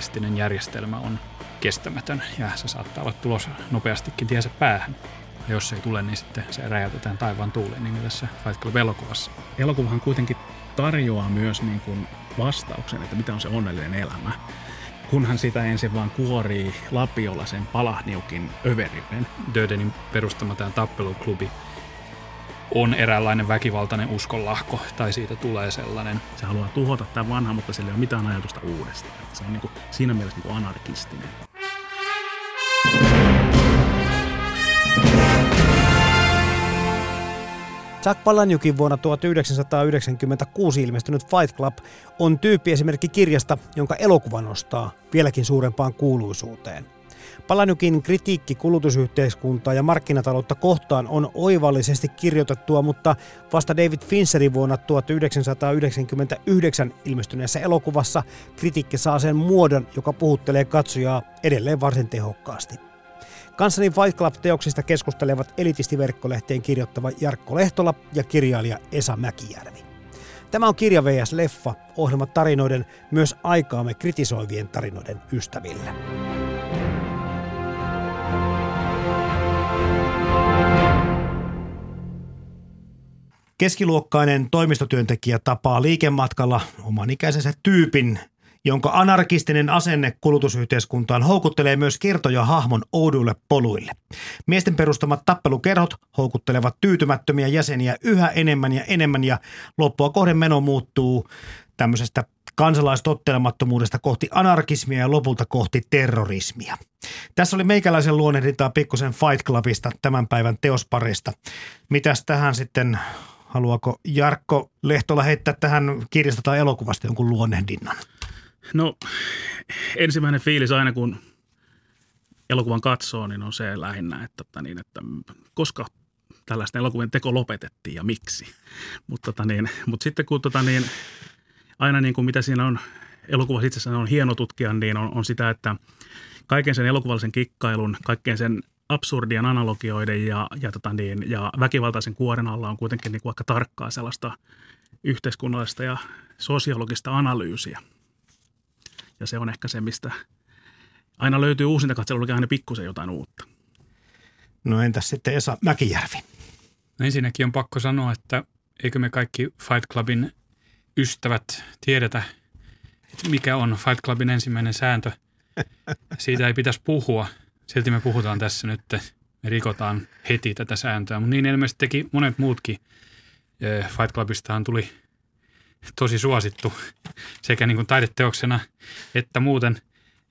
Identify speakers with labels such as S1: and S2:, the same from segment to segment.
S1: Kapitalistinen järjestelmä on kestämätön ja se saattaa olla tulos nopeastikin tiensä päähän. Ja jos se ei tule, niin sitten se räjäytetään taivaan tuuleen, niin kuin tässä Fight Club-elokuvassa.
S2: Elokuvahan kuitenkin tarjoaa myös niin kuin vastauksen, että mitä on se onnellinen elämä. Kunhan sitä ensin vaan kuorii lapiolla sen palahniukin överyyden.
S1: Dödenin perustama tämä tappeluklubi on eräänlainen väkivaltainen uskonlahko, tai siitä tulee sellainen.
S2: Se haluaa tuhota tämän vanhan, mutta sillä ei ole mitään ajatusta uudesta. Se on niin kuin, siinä mielessä niin kuin anarkistinen.
S3: Jack Palahniukin vuonna 1996 ilmestynyt Fight Club on tyyppiesimerkki kirjasta, jonka elokuva nostaa vieläkin suurempaan kuuluisuuteen – Palanyukin kritiikki kulutusyhteiskuntaa ja markkinataloutta kohtaan on oivallisesti kirjoitettua, mutta vasta David Fincherin vuonna 1999 ilmestyneessä elokuvassa kritiikki saa sen muodon, joka puhuttelee katsojaa edelleen varsin tehokkaasti. Kanssani Fight Club-teoksista keskustelevat elitistiverkkolehteen kirjoittava Jarkko Lehtola ja kirjailija Esa Mäkijärvi. Tämä on Kirja VS Leffa, ohjelma tarinoiden, myös aikaamme kritisoivien tarinoiden ystäville. Keskiluokkainen toimistotyöntekijä tapaa liikematkalla oman ikäisensä tyypin, jonka anarkistinen asenne kulutusyhteiskuntaan houkuttelee myös kertoja hahmon ouduille poluille. Miesten perustamat tappelukerhot houkuttelevat tyytymättömiä jäseniä yhä enemmän ja enemmän ja loppua kohden meno muuttuu tämmöisestä kansalaistottelemattomuudesta kohti anarkismia ja lopulta kohti terrorismia. Tässä oli meikäläisen luonnehdintaa pikkusen Fight Clubista tämän päivän teosparista. Mitäs tähän sitten Haluaako Jarkko Lehtola heittää tähän kirjasta tai elokuvasta jonkun luonnehdinnan?
S2: No ensimmäinen fiilis aina kun elokuvan katsoo, niin on se lähinnä, että, että, tota niin, että koska tällaisten elokuvien teko lopetettiin ja miksi. Mutta, tota niin, mutta sitten kun tota niin, aina niin kuin mitä siinä on elokuvassa itsessään on hieno tutkia, niin on, on sitä, että kaiken sen elokuvallisen kikkailun, kaikkeen sen absurdien analogioiden ja, ja, tota niin, ja väkivaltaisen kuoren alla on kuitenkin niin kuin aika tarkkaa sellaista yhteiskunnallista ja sosiologista analyysiä. Ja se on ehkä se, mistä aina löytyy uusinta katselullakin aina pikkusen jotain uutta.
S3: No entäs sitten Esa Mäkijärvi?
S1: No ensinnäkin on pakko sanoa, että eikö me kaikki Fight Clubin ystävät tiedetä, että mikä on Fight Clubin ensimmäinen sääntö. Siitä ei pitäisi puhua – silti me puhutaan tässä nyt, me rikotaan heti tätä sääntöä, mutta niin ilmeisesti teki monet muutkin. Fight Clubistahan tuli tosi suosittu sekä niin kuin taideteoksena että muuten.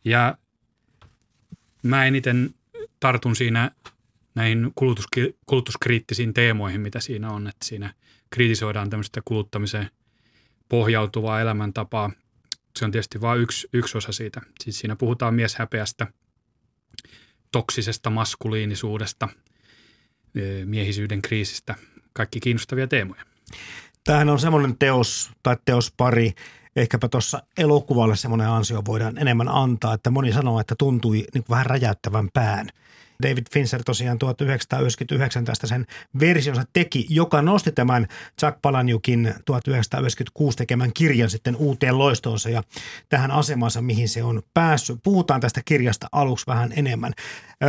S1: Ja mä eniten tartun siinä näihin kulutuski- kulutuskriittisiin teemoihin, mitä siinä on. Että siinä kritisoidaan tämmöistä kuluttamiseen pohjautuvaa elämäntapaa. Se on tietysti vain yksi, yksi osa siitä. Siis siinä puhutaan mieshäpeästä – toksisesta maskuliinisuudesta, miehisyyden kriisistä, kaikki kiinnostavia teemoja.
S3: Tämähän on semmoinen teos tai teospari, ehkäpä tuossa elokuvalle semmoinen ansio voidaan enemmän antaa, että moni sanoo, että tuntui niin vähän räjäyttävän pään – David Fincher tosiaan 1999 tästä sen versionsa teki, joka nosti tämän Jack Palahniukin 1996 tekemän kirjan sitten uuteen loistoonsa ja tähän asemansa, mihin se on päässyt. Puhutaan tästä kirjasta aluksi vähän enemmän.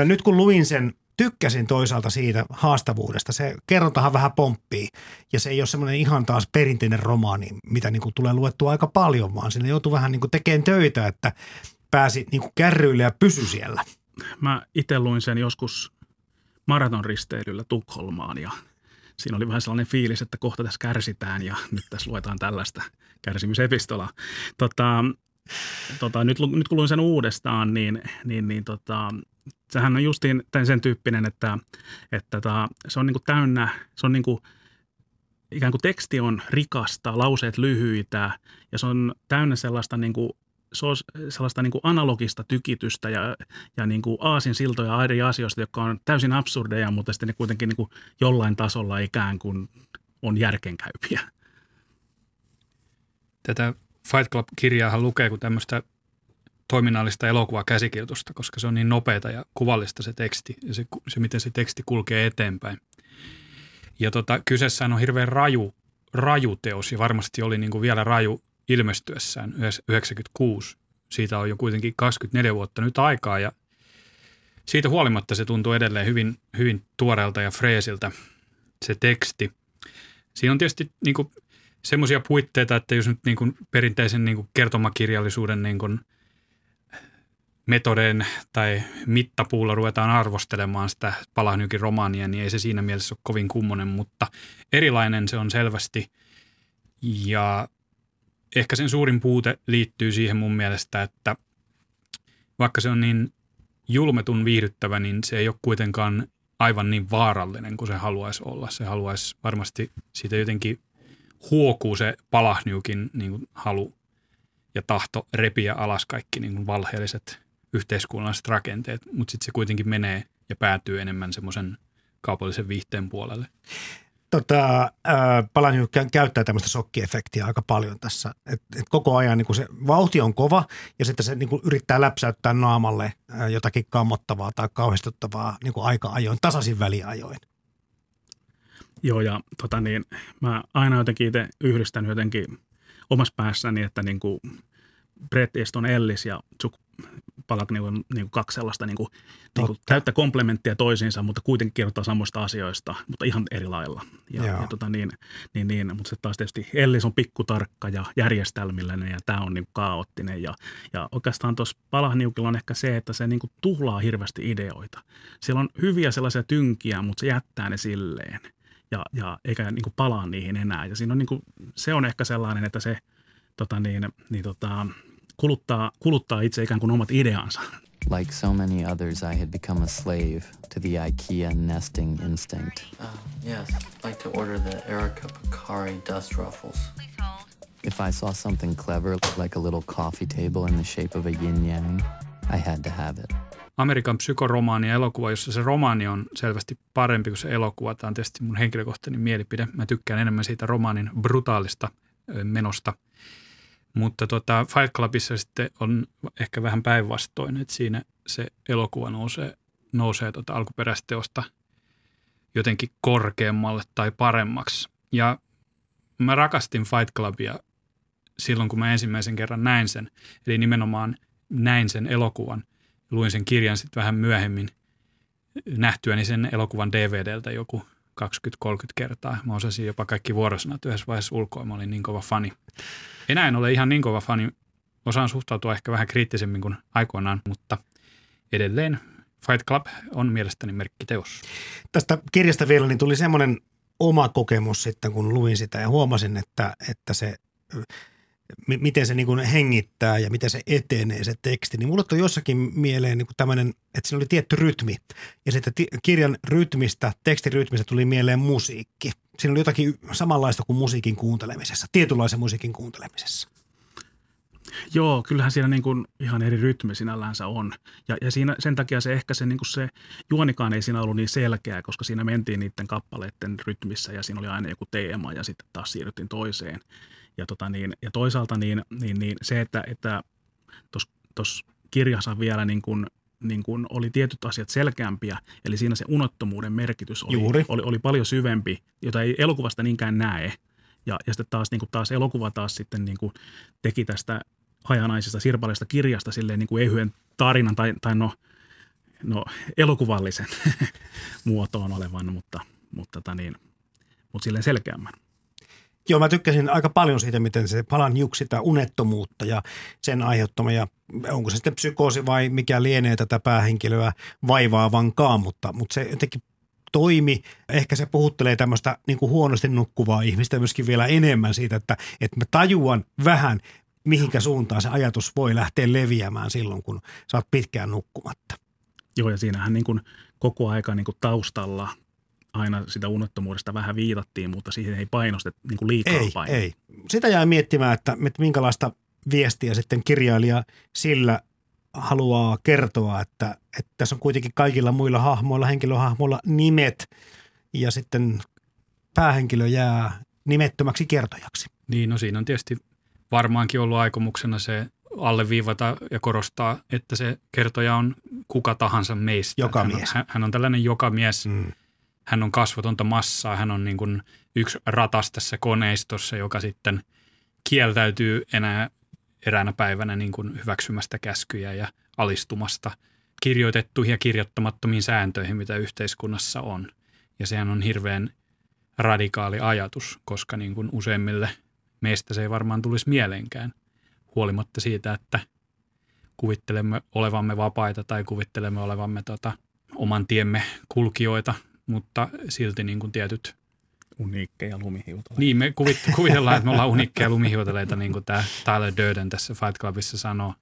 S3: Nyt kun luin sen tykkäsin toisaalta siitä haastavuudesta. Se kerrontahan vähän pomppii ja se ei ole semmoinen ihan taas perinteinen romaani, mitä niin kuin tulee luettua aika paljon, vaan sinne joutuu vähän niin kuin tekemään töitä, että pääsi niin kuin kärryille ja pysy siellä –
S2: mä itse luin sen joskus maratonristeilyllä Tukholmaan ja siinä oli vähän sellainen fiilis, että kohta tässä kärsitään ja nyt tässä luetaan tällaista kärsimysepistolaa. Tota, tota, nyt, nyt kun luin sen uudestaan, niin, niin, niin tota, sehän on justiin sen tyyppinen, että, että tota, se on niinku täynnä, se on niinku, ikään kuin teksti on rikasta, lauseet lyhyitä ja se on täynnä sellaista niinku sellaista niin kuin analogista tykitystä ja, ja niin kuin aasinsiltoja eri asioista, jotka on täysin absurdeja, mutta sitten ne kuitenkin niin kuin jollain tasolla ikään kuin on järkenkäypiä.
S1: Tätä Fight Club-kirjaahan lukee kuin tämmöistä toiminnallista elokuvakäsikirjoitusta, koska se on niin nopeata ja kuvallista se teksti ja se, se miten se teksti kulkee eteenpäin. Ja tota, kyseessään on hirveän raju, raju teos ja varmasti oli niin kuin vielä raju ilmestyessään 96. Siitä on jo kuitenkin 24 vuotta nyt aikaa ja siitä huolimatta se tuntuu edelleen hyvin, hyvin tuoreelta ja freesiltä se teksti. Siinä on tietysti niin semmoisia puitteita, että jos nyt niin kuin perinteisen niin kuin kertomakirjallisuuden niin kuin metodeen tai mittapuulla ruvetaan arvostelemaan sitä Palahnykin romaania, niin ei se siinä mielessä ole kovin kummonen, mutta erilainen se on selvästi. Ja ehkä sen suurin puute liittyy siihen mun mielestä, että vaikka se on niin julmetun viihdyttävä, niin se ei ole kuitenkaan aivan niin vaarallinen kuin se haluaisi olla. Se haluaisi varmasti siitä jotenkin huokuu se Palahniukin niin kuin halu ja tahto repiä alas kaikki niin kuin valheelliset yhteiskunnalliset rakenteet, mutta sitten se kuitenkin menee ja päätyy enemmän semmoisen kaupallisen viihteen puolelle
S3: tota, äh, Palaniuk käyttää tämmöistä shokkiefektiä aika paljon tässä. Et, et koko ajan niin se vauhti on kova ja sitten se niin yrittää läpsäyttää naamalle jotakin kammottavaa tai kauhistuttavaa niin aika-ajoin, tasaisin väliajoin.
S2: Joo ja tota niin, mä aina jotenkin itse yhdistän jotenkin omassa päässäni, että niin kuin Brett Easton Ellis ja Chuck Palak niin kuin, niin kuin kaksi sellaista niin kuin, niin kuin täyttä komplementtia toisiinsa, mutta kuitenkin kirjoittaa samoista asioista, mutta ihan eri lailla. Ja, ja tota niin, niin, niin, mutta sitten taas tietysti Ellis on pikkutarkka ja järjestelmillinen ja tämä on niin kuin kaoottinen. Ja, ja oikeastaan tuossa Palahniukilla on ehkä se, että se niin kuin tuhlaa hirveästi ideoita. Siellä on hyviä sellaisia tynkiä, mutta se jättää ne silleen ja, ja eikä niin kuin palaa niihin enää. Ja siinä on niin kuin, se on ehkä sellainen, että se tota niin, niin tota, kuluttaa, kuluttaa itse ikään kuin omat ideansa. Like so many others, I had become a slave to the IKEA nesting instinct. Uh, yes, I'd like to order the Erica Picari dust ruffles. If I saw something clever, like a little coffee table in the shape of a yin-yang, I had to have it. Amerikan psykoromaani ja elokuva, jossa se romaani on selvästi parempi kuin se elokuva. Tämä on tietysti mun henkilökohtainen mielipide. Mä tykkään enemmän siitä romaanin brutaalista menosta – mutta tota, Fight Clubissa sitten on ehkä vähän päinvastoin, että siinä se elokuva nousee, nousee tota alkuperäisteosta jotenkin korkeammalle tai paremmaksi. Ja mä rakastin Fight Clubia silloin, kun mä ensimmäisen kerran näin sen. Eli nimenomaan näin sen elokuvan. Luin sen kirjan sitten vähän myöhemmin nähtyäni sen elokuvan DVDltä joku 20-30 kertaa. Mä osasin jopa kaikki vuorosanat yhdessä vaiheessa ulkoa. Mä olin niin kova fani. Enää en ole ihan niin kova fani. Osaan suhtautua ehkä vähän kriittisemmin kuin aikoinaan, mutta edelleen Fight Club on mielestäni merkkiteos.
S3: Tästä kirjasta vielä niin tuli semmoinen oma kokemus sitten, kun luin sitä ja huomasin, että, että se m- miten se niin kuin hengittää ja miten se etenee se teksti, niin mulle tuli jossakin mieleen niin tämmöinen, että siinä oli tietty rytmi. Ja sitten kirjan rytmistä, tekstin rytmistä tuli mieleen musiikki. Siinä oli jotakin samanlaista kuin musiikin kuuntelemisessa, tietynlaisen musiikin kuuntelemisessa.
S2: Joo, kyllähän siinä niin kuin ihan eri rytmi sinällänsä on. Ja, ja siinä, sen takia se ehkä se, niin kuin se juonikaan ei siinä ollut niin selkeä, koska siinä mentiin niiden kappaleiden rytmissä ja siinä oli aina joku teema ja sitten taas siirryttiin toiseen. Ja, tota niin, ja toisaalta niin, niin, niin se, että että tuossa kirjassa vielä niin kuin, niin kuin oli tietyt asiat selkeämpiä, eli siinä se unottomuuden merkitys oli, Juuri. oli, oli paljon syvempi, jota ei elokuvasta niinkään näe. Ja, ja sitten taas, niin kuin taas elokuva taas sitten niin kuin teki tästä hajanaisesta sirpaleista kirjasta silleen niin kuin ehyen tarinan tai, tai no, no elokuvallisen muotoon olevan, mutta, mutta, tota niin, mutta silleen selkeämmän.
S3: Joo, mä tykkäsin aika paljon siitä, miten se palan juk sitä unettomuutta ja sen aiheuttama ja onko se sitten psykoosi vai mikä lienee tätä päähenkilöä vaivaavankaan, mutta, mutta se jotenkin toimi. Ehkä se puhuttelee tämmöistä niin kuin huonosti nukkuvaa ihmistä myöskin vielä enemmän siitä, että, että mä tajuan vähän, mihinkä suuntaan se ajatus voi lähteä leviämään silloin, kun sä oot pitkään nukkumatta.
S2: Joo, ja siinähän niin kuin koko aika niin kuin taustalla aina sitä unettomuudesta vähän viitattiin, mutta siihen ei painostettu niin kuin liikaa
S3: Ei,
S2: paino.
S3: ei. Sitä jää miettimään, että, että minkälaista viestiä sitten kirjailija sillä haluaa kertoa, että, että tässä on kuitenkin kaikilla muilla hahmoilla, henkilöhahmoilla nimet ja sitten päähenkilö jää nimettömäksi kertojaksi.
S1: Niin, no siinä on tietysti varmaankin ollut aikomuksena se alleviivata ja korostaa, että se kertoja on kuka tahansa meistä.
S3: Joka
S1: hän, on,
S3: mies.
S1: hän, hän on tällainen joka mies.
S3: Mm.
S1: Hän on kasvotonta massaa. Hän on niin kuin yksi ratas tässä koneistossa, joka sitten kieltäytyy enää eräänä päivänä niin kuin hyväksymästä käskyjä ja alistumasta kirjoitettuihin ja kirjoittamattomiin sääntöihin, mitä yhteiskunnassa on. Ja sehän on hirveän radikaali ajatus, koska niin kuin useimmille meistä se ei varmaan tulisi mieleenkään, huolimatta siitä, että kuvittelemme olevamme vapaita tai kuvittelemme olevamme tota, oman tiemme kulkijoita, mutta silti niin kuin tietyt
S2: Uniikkeja lumihiutaleita.
S1: niin, me kuvit, kuvitellaan, että me ollaan unikkeja lumihiutaleita, niin kuin tämä Tyler Durden tässä Fight Clubissa sanoo.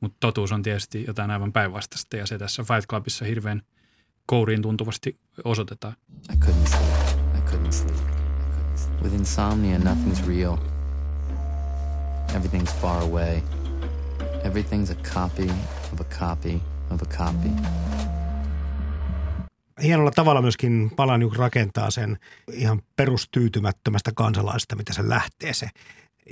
S1: Mutta totuus on tietysti jotain aivan päinvastaista, ja se tässä Fight Clubissa hirveän kouriin tuntuvasti osoitetaan.
S4: I couldn't sleep. I couldn't sleep. With insomnia, nothing's real. Everything's far away. Everything's a copy of a copy of a copy.
S3: Hienolla tavalla myöskin Palaniuk rakentaa sen ihan perustyytymättömästä kansalaisesta, mitä se lähtee se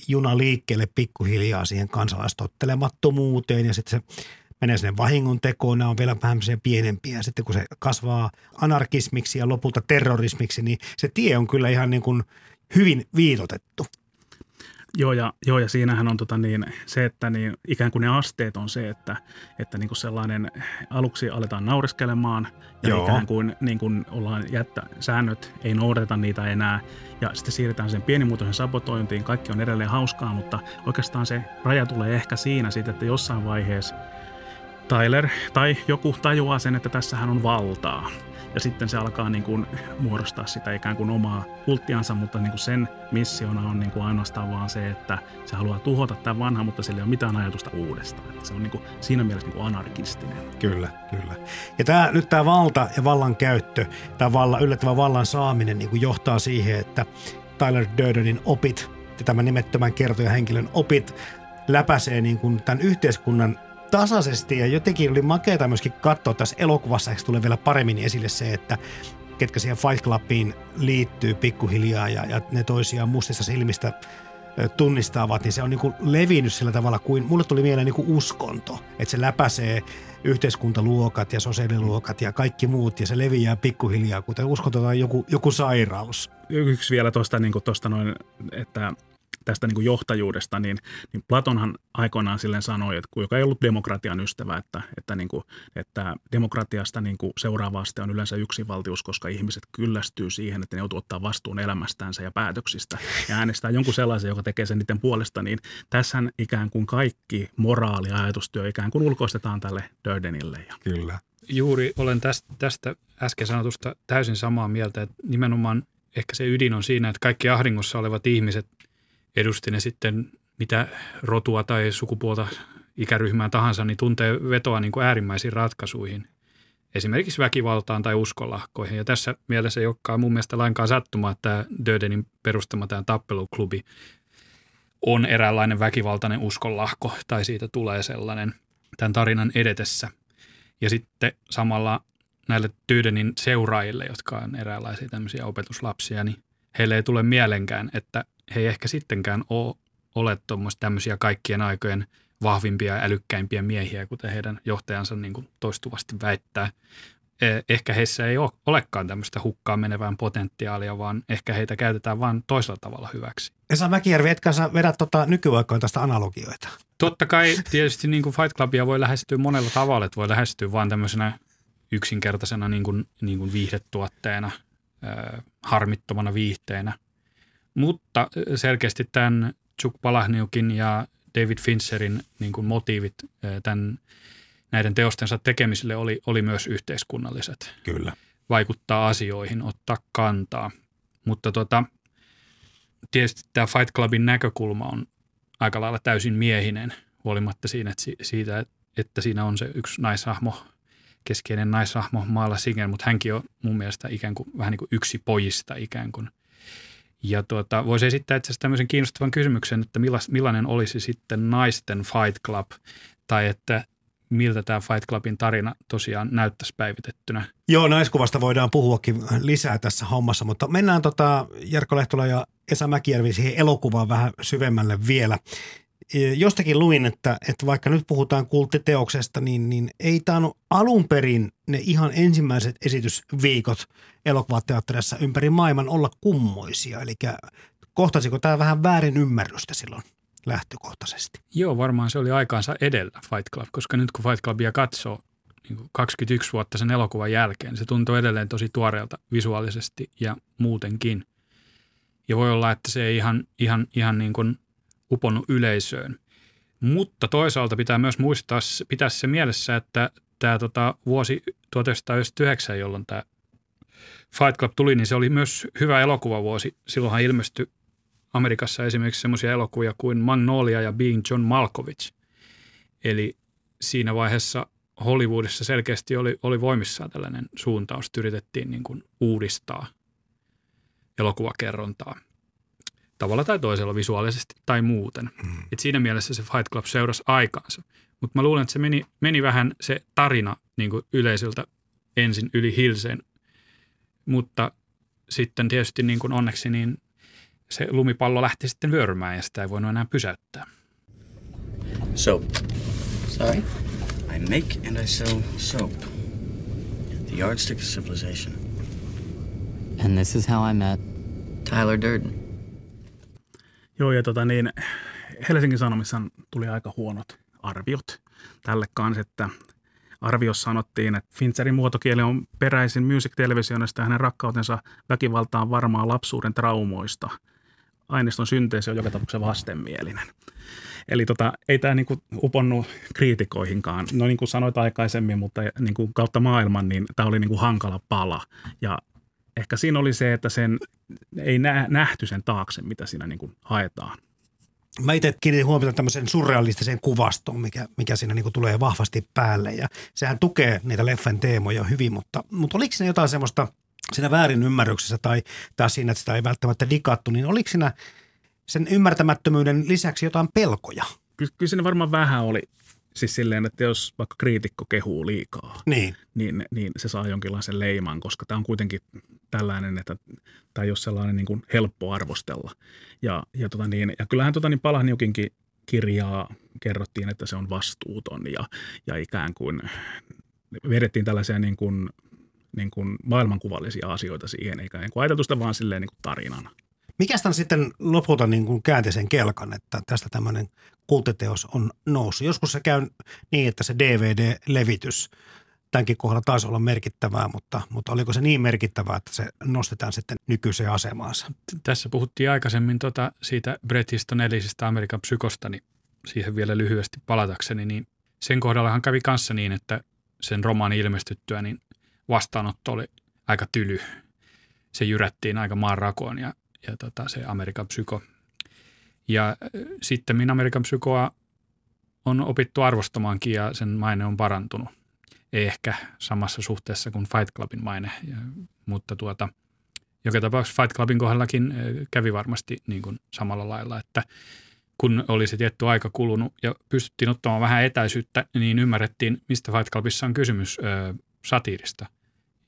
S3: juna liikkeelle pikkuhiljaa siihen kansalaistottelemattomuuteen ja sitten se menee sinne vahingon tekoon, nämä on vielä vähän pienempiä. Sitten kun se kasvaa anarkismiksi ja lopulta terrorismiksi, niin se tie on kyllä ihan niin kuin hyvin viitotettu.
S2: Joo ja, joo, ja siinähän on tota niin, se, että niin, ikään kuin ne asteet on se, että, että niin kuin sellainen aluksi aletaan naureskelemaan ja
S3: Joo.
S2: ikään kuin, niin kuin ollaan jättä, säännöt, ei noudateta niitä enää ja sitten siirretään sen pienimuotoisen sabotointiin, kaikki on edelleen hauskaa, mutta oikeastaan se raja tulee ehkä siinä sitten, että jossain vaiheessa Tyler tai joku tajuaa sen, että tässähän on valtaa. Ja sitten se alkaa niin kuin muodostaa sitä ikään kuin omaa kulttiansa, mutta niin kuin sen missiona on niin kuin ainoastaan vaan se, että se haluaa tuhota tämän vanhan, mutta sillä ei ole mitään ajatusta uudesta. Että se on niin kuin siinä mielessä niin kuin anarkistinen.
S3: Kyllä, kyllä. Ja tämä, nyt tämä valta ja vallan käyttö, tämä valla, yllättävä vallan saaminen niin kuin johtaa siihen, että Tyler Durdenin opit tämän nimettömän kertojahenkilön opit läpäisee niin kuin tämän yhteiskunnan tasaisesti ja jotenkin oli makeata myöskin katsoa tässä elokuvassa, ehkä tulee vielä paremmin esille se, että ketkä siihen Fight Clubiin liittyy pikkuhiljaa ja, ja ne toisiaan mustista silmistä tunnistavat, niin se on niin kuin levinnyt sillä tavalla kuin, mulle tuli mieleen niin kuin uskonto, että se läpäisee yhteiskuntaluokat ja sosiaaliluokat ja kaikki muut ja se leviää pikkuhiljaa, kuten uskonto tai joku, joku sairaus.
S2: Yksi vielä tuosta niin noin, että tästä niin kuin johtajuudesta, niin, niin Platonhan aikoinaan silleen sanoi, että kun joka ei ollut demokratian ystävä, että, että, niin kuin, että demokratiasta niin kuin seuraava aste on yleensä yksinvaltius, koska ihmiset kyllästyy siihen, että ne joutuu ottaa vastuun elämästänsä ja päätöksistä ja äänestää jonkun sellaisen, joka tekee sen niiden puolesta, niin tässähän ikään kuin kaikki moraali- ja ajatustyö ikään kuin ulkoistetaan tälle Durdenille. Ja
S3: Kyllä.
S1: Juuri olen tästä, tästä äsken sanotusta täysin samaa mieltä, että nimenomaan ehkä se ydin on siinä, että kaikki ahdingossa olevat ihmiset, edusti ne sitten mitä rotua tai sukupuolta ikäryhmää tahansa, niin tuntee vetoa niin kuin äärimmäisiin ratkaisuihin. Esimerkiksi väkivaltaan tai uskonlahkoihin. Ja tässä mielessä ei olekaan mun mielestä lainkaan sattumaa, että Dödenin perustama tämä tappeluklubi on eräänlainen väkivaltainen uskonlahko, tai siitä tulee sellainen tämän tarinan edetessä. Ja sitten samalla näille Dödenin seuraajille, jotka on eräänlaisia tämmöisiä opetuslapsia, niin heille ei tule mielenkään, että he ei ehkä sittenkään ole, ole tämmöisiä kaikkien aikojen vahvimpia ja älykkäimpiä miehiä, kuten heidän johtajansa niin kuin toistuvasti väittää. Eh, Ehkä heissä ei ole, olekaan tämmöistä hukkaan menevään potentiaalia, vaan ehkä heitä käytetään vain toisella tavalla hyväksi.
S3: Esa Mäkijärvi, etkä sä vedä tota nykyaikaan tästä analogioita?
S1: Totta kai tietysti niin kuin Fight Clubia voi lähestyä monella tavalla, että voi lähestyä vain tämmöisenä yksinkertaisena niin kuin, niin kuin viihdetuotteena, harmittomana viihteenä. Mutta selkeästi tämän Chuck Palahniukin ja David Fincherin niin kuin motiivit tämän, näiden teostensa tekemiselle oli, oli myös yhteiskunnalliset
S3: Kyllä.
S1: vaikuttaa asioihin, ottaa kantaa. Mutta tota, tietysti tämä Fight Clubin näkökulma on aika lailla täysin miehinen, huolimatta siinä, että siitä, että siinä on se yksi naishahmo, keskeinen naishahmo Maala Singer, mutta hänkin on mun mielestä ikään kuin vähän niin kuin yksi pojista ikään kuin. Ja tuota, voisi esittää itse asiassa tämmöisen kiinnostavan kysymyksen, että millainen olisi sitten naisten Fight Club, tai että miltä tämä Fight Clubin tarina tosiaan näyttäisi päivitettynä.
S3: Joo, naiskuvasta voidaan puhuakin lisää tässä hommassa, mutta mennään tota Jarkko Lehtola ja Esa Mäkijärvi siihen elokuvaan vähän syvemmälle vielä. Jostakin luin, että, että vaikka nyt puhutaan kulttiteoksesta, niin, niin ei tainnut alun perin ne ihan ensimmäiset esitysviikot elokuvateatterissa ympäri maailman olla kummoisia. Eli kohtasiko tämä vähän väärin ymmärrystä silloin? lähtökohtaisesti.
S1: Joo, varmaan se oli aikaansa edellä Fight Club, koska nyt kun Fight Clubia katsoo niin 21 vuotta sen elokuvan jälkeen, se tuntuu edelleen tosi tuoreelta visuaalisesti ja muutenkin. Ja voi olla, että se ei ihan, ihan, ihan niin kuin uponnut yleisöön. Mutta toisaalta pitää myös muistaa, pitää se mielessä, että tämä tota, vuosi 1999, jolloin tämä Fight Club tuli, niin se oli myös hyvä elokuvavuosi. Silloinhan ilmestyi Amerikassa esimerkiksi semmoisia elokuvia kuin Magnolia ja Being John Malkovich. Eli siinä vaiheessa Hollywoodissa selkeästi oli, oli voimissaan tällainen suuntaus, että yritettiin niin kuin uudistaa elokuvakerrontaa tavalla tai toisella visuaalisesti tai muuten. Mm. Et siinä mielessä se Fight Club seurasi aikaansa. Mutta mä luulen, että se meni, meni vähän se tarina niin kuin yleisöltä ensin yli hilseen, mutta sitten tietysti niin kuin onneksi niin se lumipallo lähti sitten vyörymään ja sitä ei voinut enää pysäyttää.
S5: Soap. Sorry? I make and I sell soap. The yardstick of civilization.
S4: And this is how I met
S5: Tyler Durden.
S2: Joo, ja tota niin, Helsingin Sanomissa tuli aika huonot arviot tälle kanssa, että arviossa sanottiin, että Fincherin muotokieli on peräisin Music Televisionista ja hänen rakkautensa väkivaltaan varmaa lapsuuden traumoista – aineiston synteesi on joka tapauksessa vastenmielinen. Eli tota, ei tämä niinku uponnut kriitikoihinkaan. No niin kuin sanoit aikaisemmin, mutta niinku kautta maailman, niin tämä oli niinku hankala pala. Ja ehkä siinä oli se, että sen ei nä- nähty sen taakse, mitä siinä niinku haetaan.
S3: Mä itse kiinnitin huomiota tämmöiseen surrealistiseen kuvastoon, mikä, mikä siinä niinku tulee vahvasti päälle. Ja sehän tukee niitä leffan teemoja hyvin, mutta, mutta oliko siinä jotain semmoista – siinä väärin ymmärryksessä tai, tai siinä, että sitä ei välttämättä dikattu, niin oliko siinä sen ymmärtämättömyyden lisäksi jotain pelkoja?
S2: Kyllä, kyllä siinä varmaan vähän oli siis silleen, että jos vaikka kriitikko kehuu liikaa,
S3: niin,
S2: niin, niin se saa jonkinlaisen leiman, koska tämä on kuitenkin tällainen, että tämä ei ole sellainen niin kuin helppo arvostella. Ja, ja, tota niin, ja kyllähän tota niin Palahniukinkin kirjaa kerrottiin, että se on vastuuton ja, ja ikään kuin vedettiin tällaisia niin kuin niin kuin maailmankuvallisia asioita siihen, eikä niin kuin ajateltu sitä vaan silleen niin kuin tarinana.
S3: Mikä tämän sitten lopulta niin kuin käänti sen kelkan, että tästä tämmöinen kulttiteos on noussut? Joskus se käy niin, että se DVD-levitys tämänkin kohdalla taisi olla merkittävää, mutta, mutta oliko se niin merkittävää, että se nostetaan sitten nykyiseen asemaansa?
S1: Tässä puhuttiin aikaisemmin tota, siitä Bret Easton Ellisistä Amerikan psykosta, niin siihen vielä lyhyesti palatakseni, niin sen kohdallahan kävi kanssa niin, että sen romaani ilmestyttyä, niin vastaanotto oli aika tyly. Se jyrättiin aika maan rakoon ja, ja tota, se Amerikan psyko. Ja sitten Amerikan psykoa on opittu arvostamaankin ja sen maine on parantunut. Ei ehkä samassa suhteessa kuin Fight Clubin maine, mutta tuota, joka tapauksessa Fight Clubin kohdallakin kävi varmasti niin kuin samalla lailla, että kun oli se tietty aika kulunut ja pystyttiin ottamaan vähän etäisyyttä, niin ymmärrettiin, mistä Fight Clubissa on kysymys satiirista.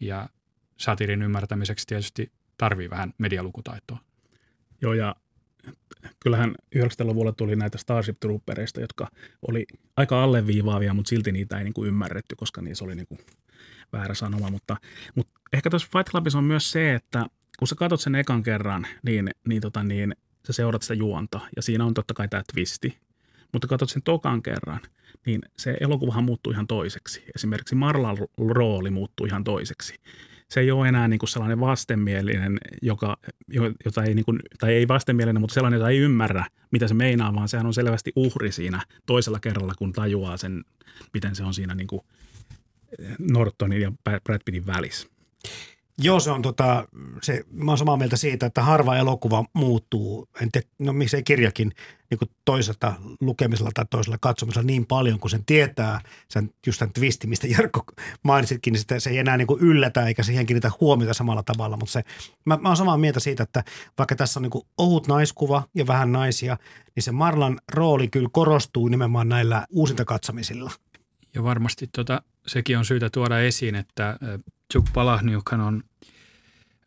S1: Ja satirin ymmärtämiseksi tietysti tarvii vähän medialukutaitoa.
S2: Joo, ja kyllähän 90-luvulla tuli näitä Starship Troopereista, jotka oli aika alleviivaavia, mutta silti niitä ei niin kuin ymmärretty, koska niissä oli niin kuin väärä sanoma. Mutta, mutta ehkä tuossa Fight Clubissa on myös se, että kun sä katsot sen ekan kerran, niin, niin, tota, niin sä seurat sitä juonta. Ja siinä on totta kai tämä twisti. Mutta katsot sen tokan kerran, niin se elokuvahan muuttuu ihan toiseksi. Esimerkiksi Marlan rooli muuttuu ihan toiseksi. Se ei ole enää niin kuin sellainen vastenmielinen, joka, jota ei, niin kuin, tai ei vastenmielinen, mutta sellainen, jota ei ymmärrä, mitä se meinaa, vaan sehän on selvästi uhri siinä toisella kerralla, kun tajuaa sen, miten se on siinä niin kuin Nortonin ja Brad Pittin välissä.
S3: Joo, se on tota, se, mä oon samaa mieltä siitä, että harva elokuva muuttuu, en tiedä, no miksei kirjakin, niin kuin toiselta lukemisella tai toisella katsomisella niin paljon, kun sen tietää, sen, just tämän twisti, mistä Jarkko mainitsitkin, niin sitä, se ei enää niin kuin yllätä eikä siihen kiinnitä huomiota samalla tavalla, mutta se, mä, mä oon samaa mieltä siitä, että vaikka tässä on niin kuin ohut naiskuva ja vähän naisia, niin se Marlan rooli kyllä korostuu nimenomaan näillä uusinta katsomisilla.
S1: Ja varmasti tota, sekin on syytä tuoda esiin, että Juk Palahniukhan on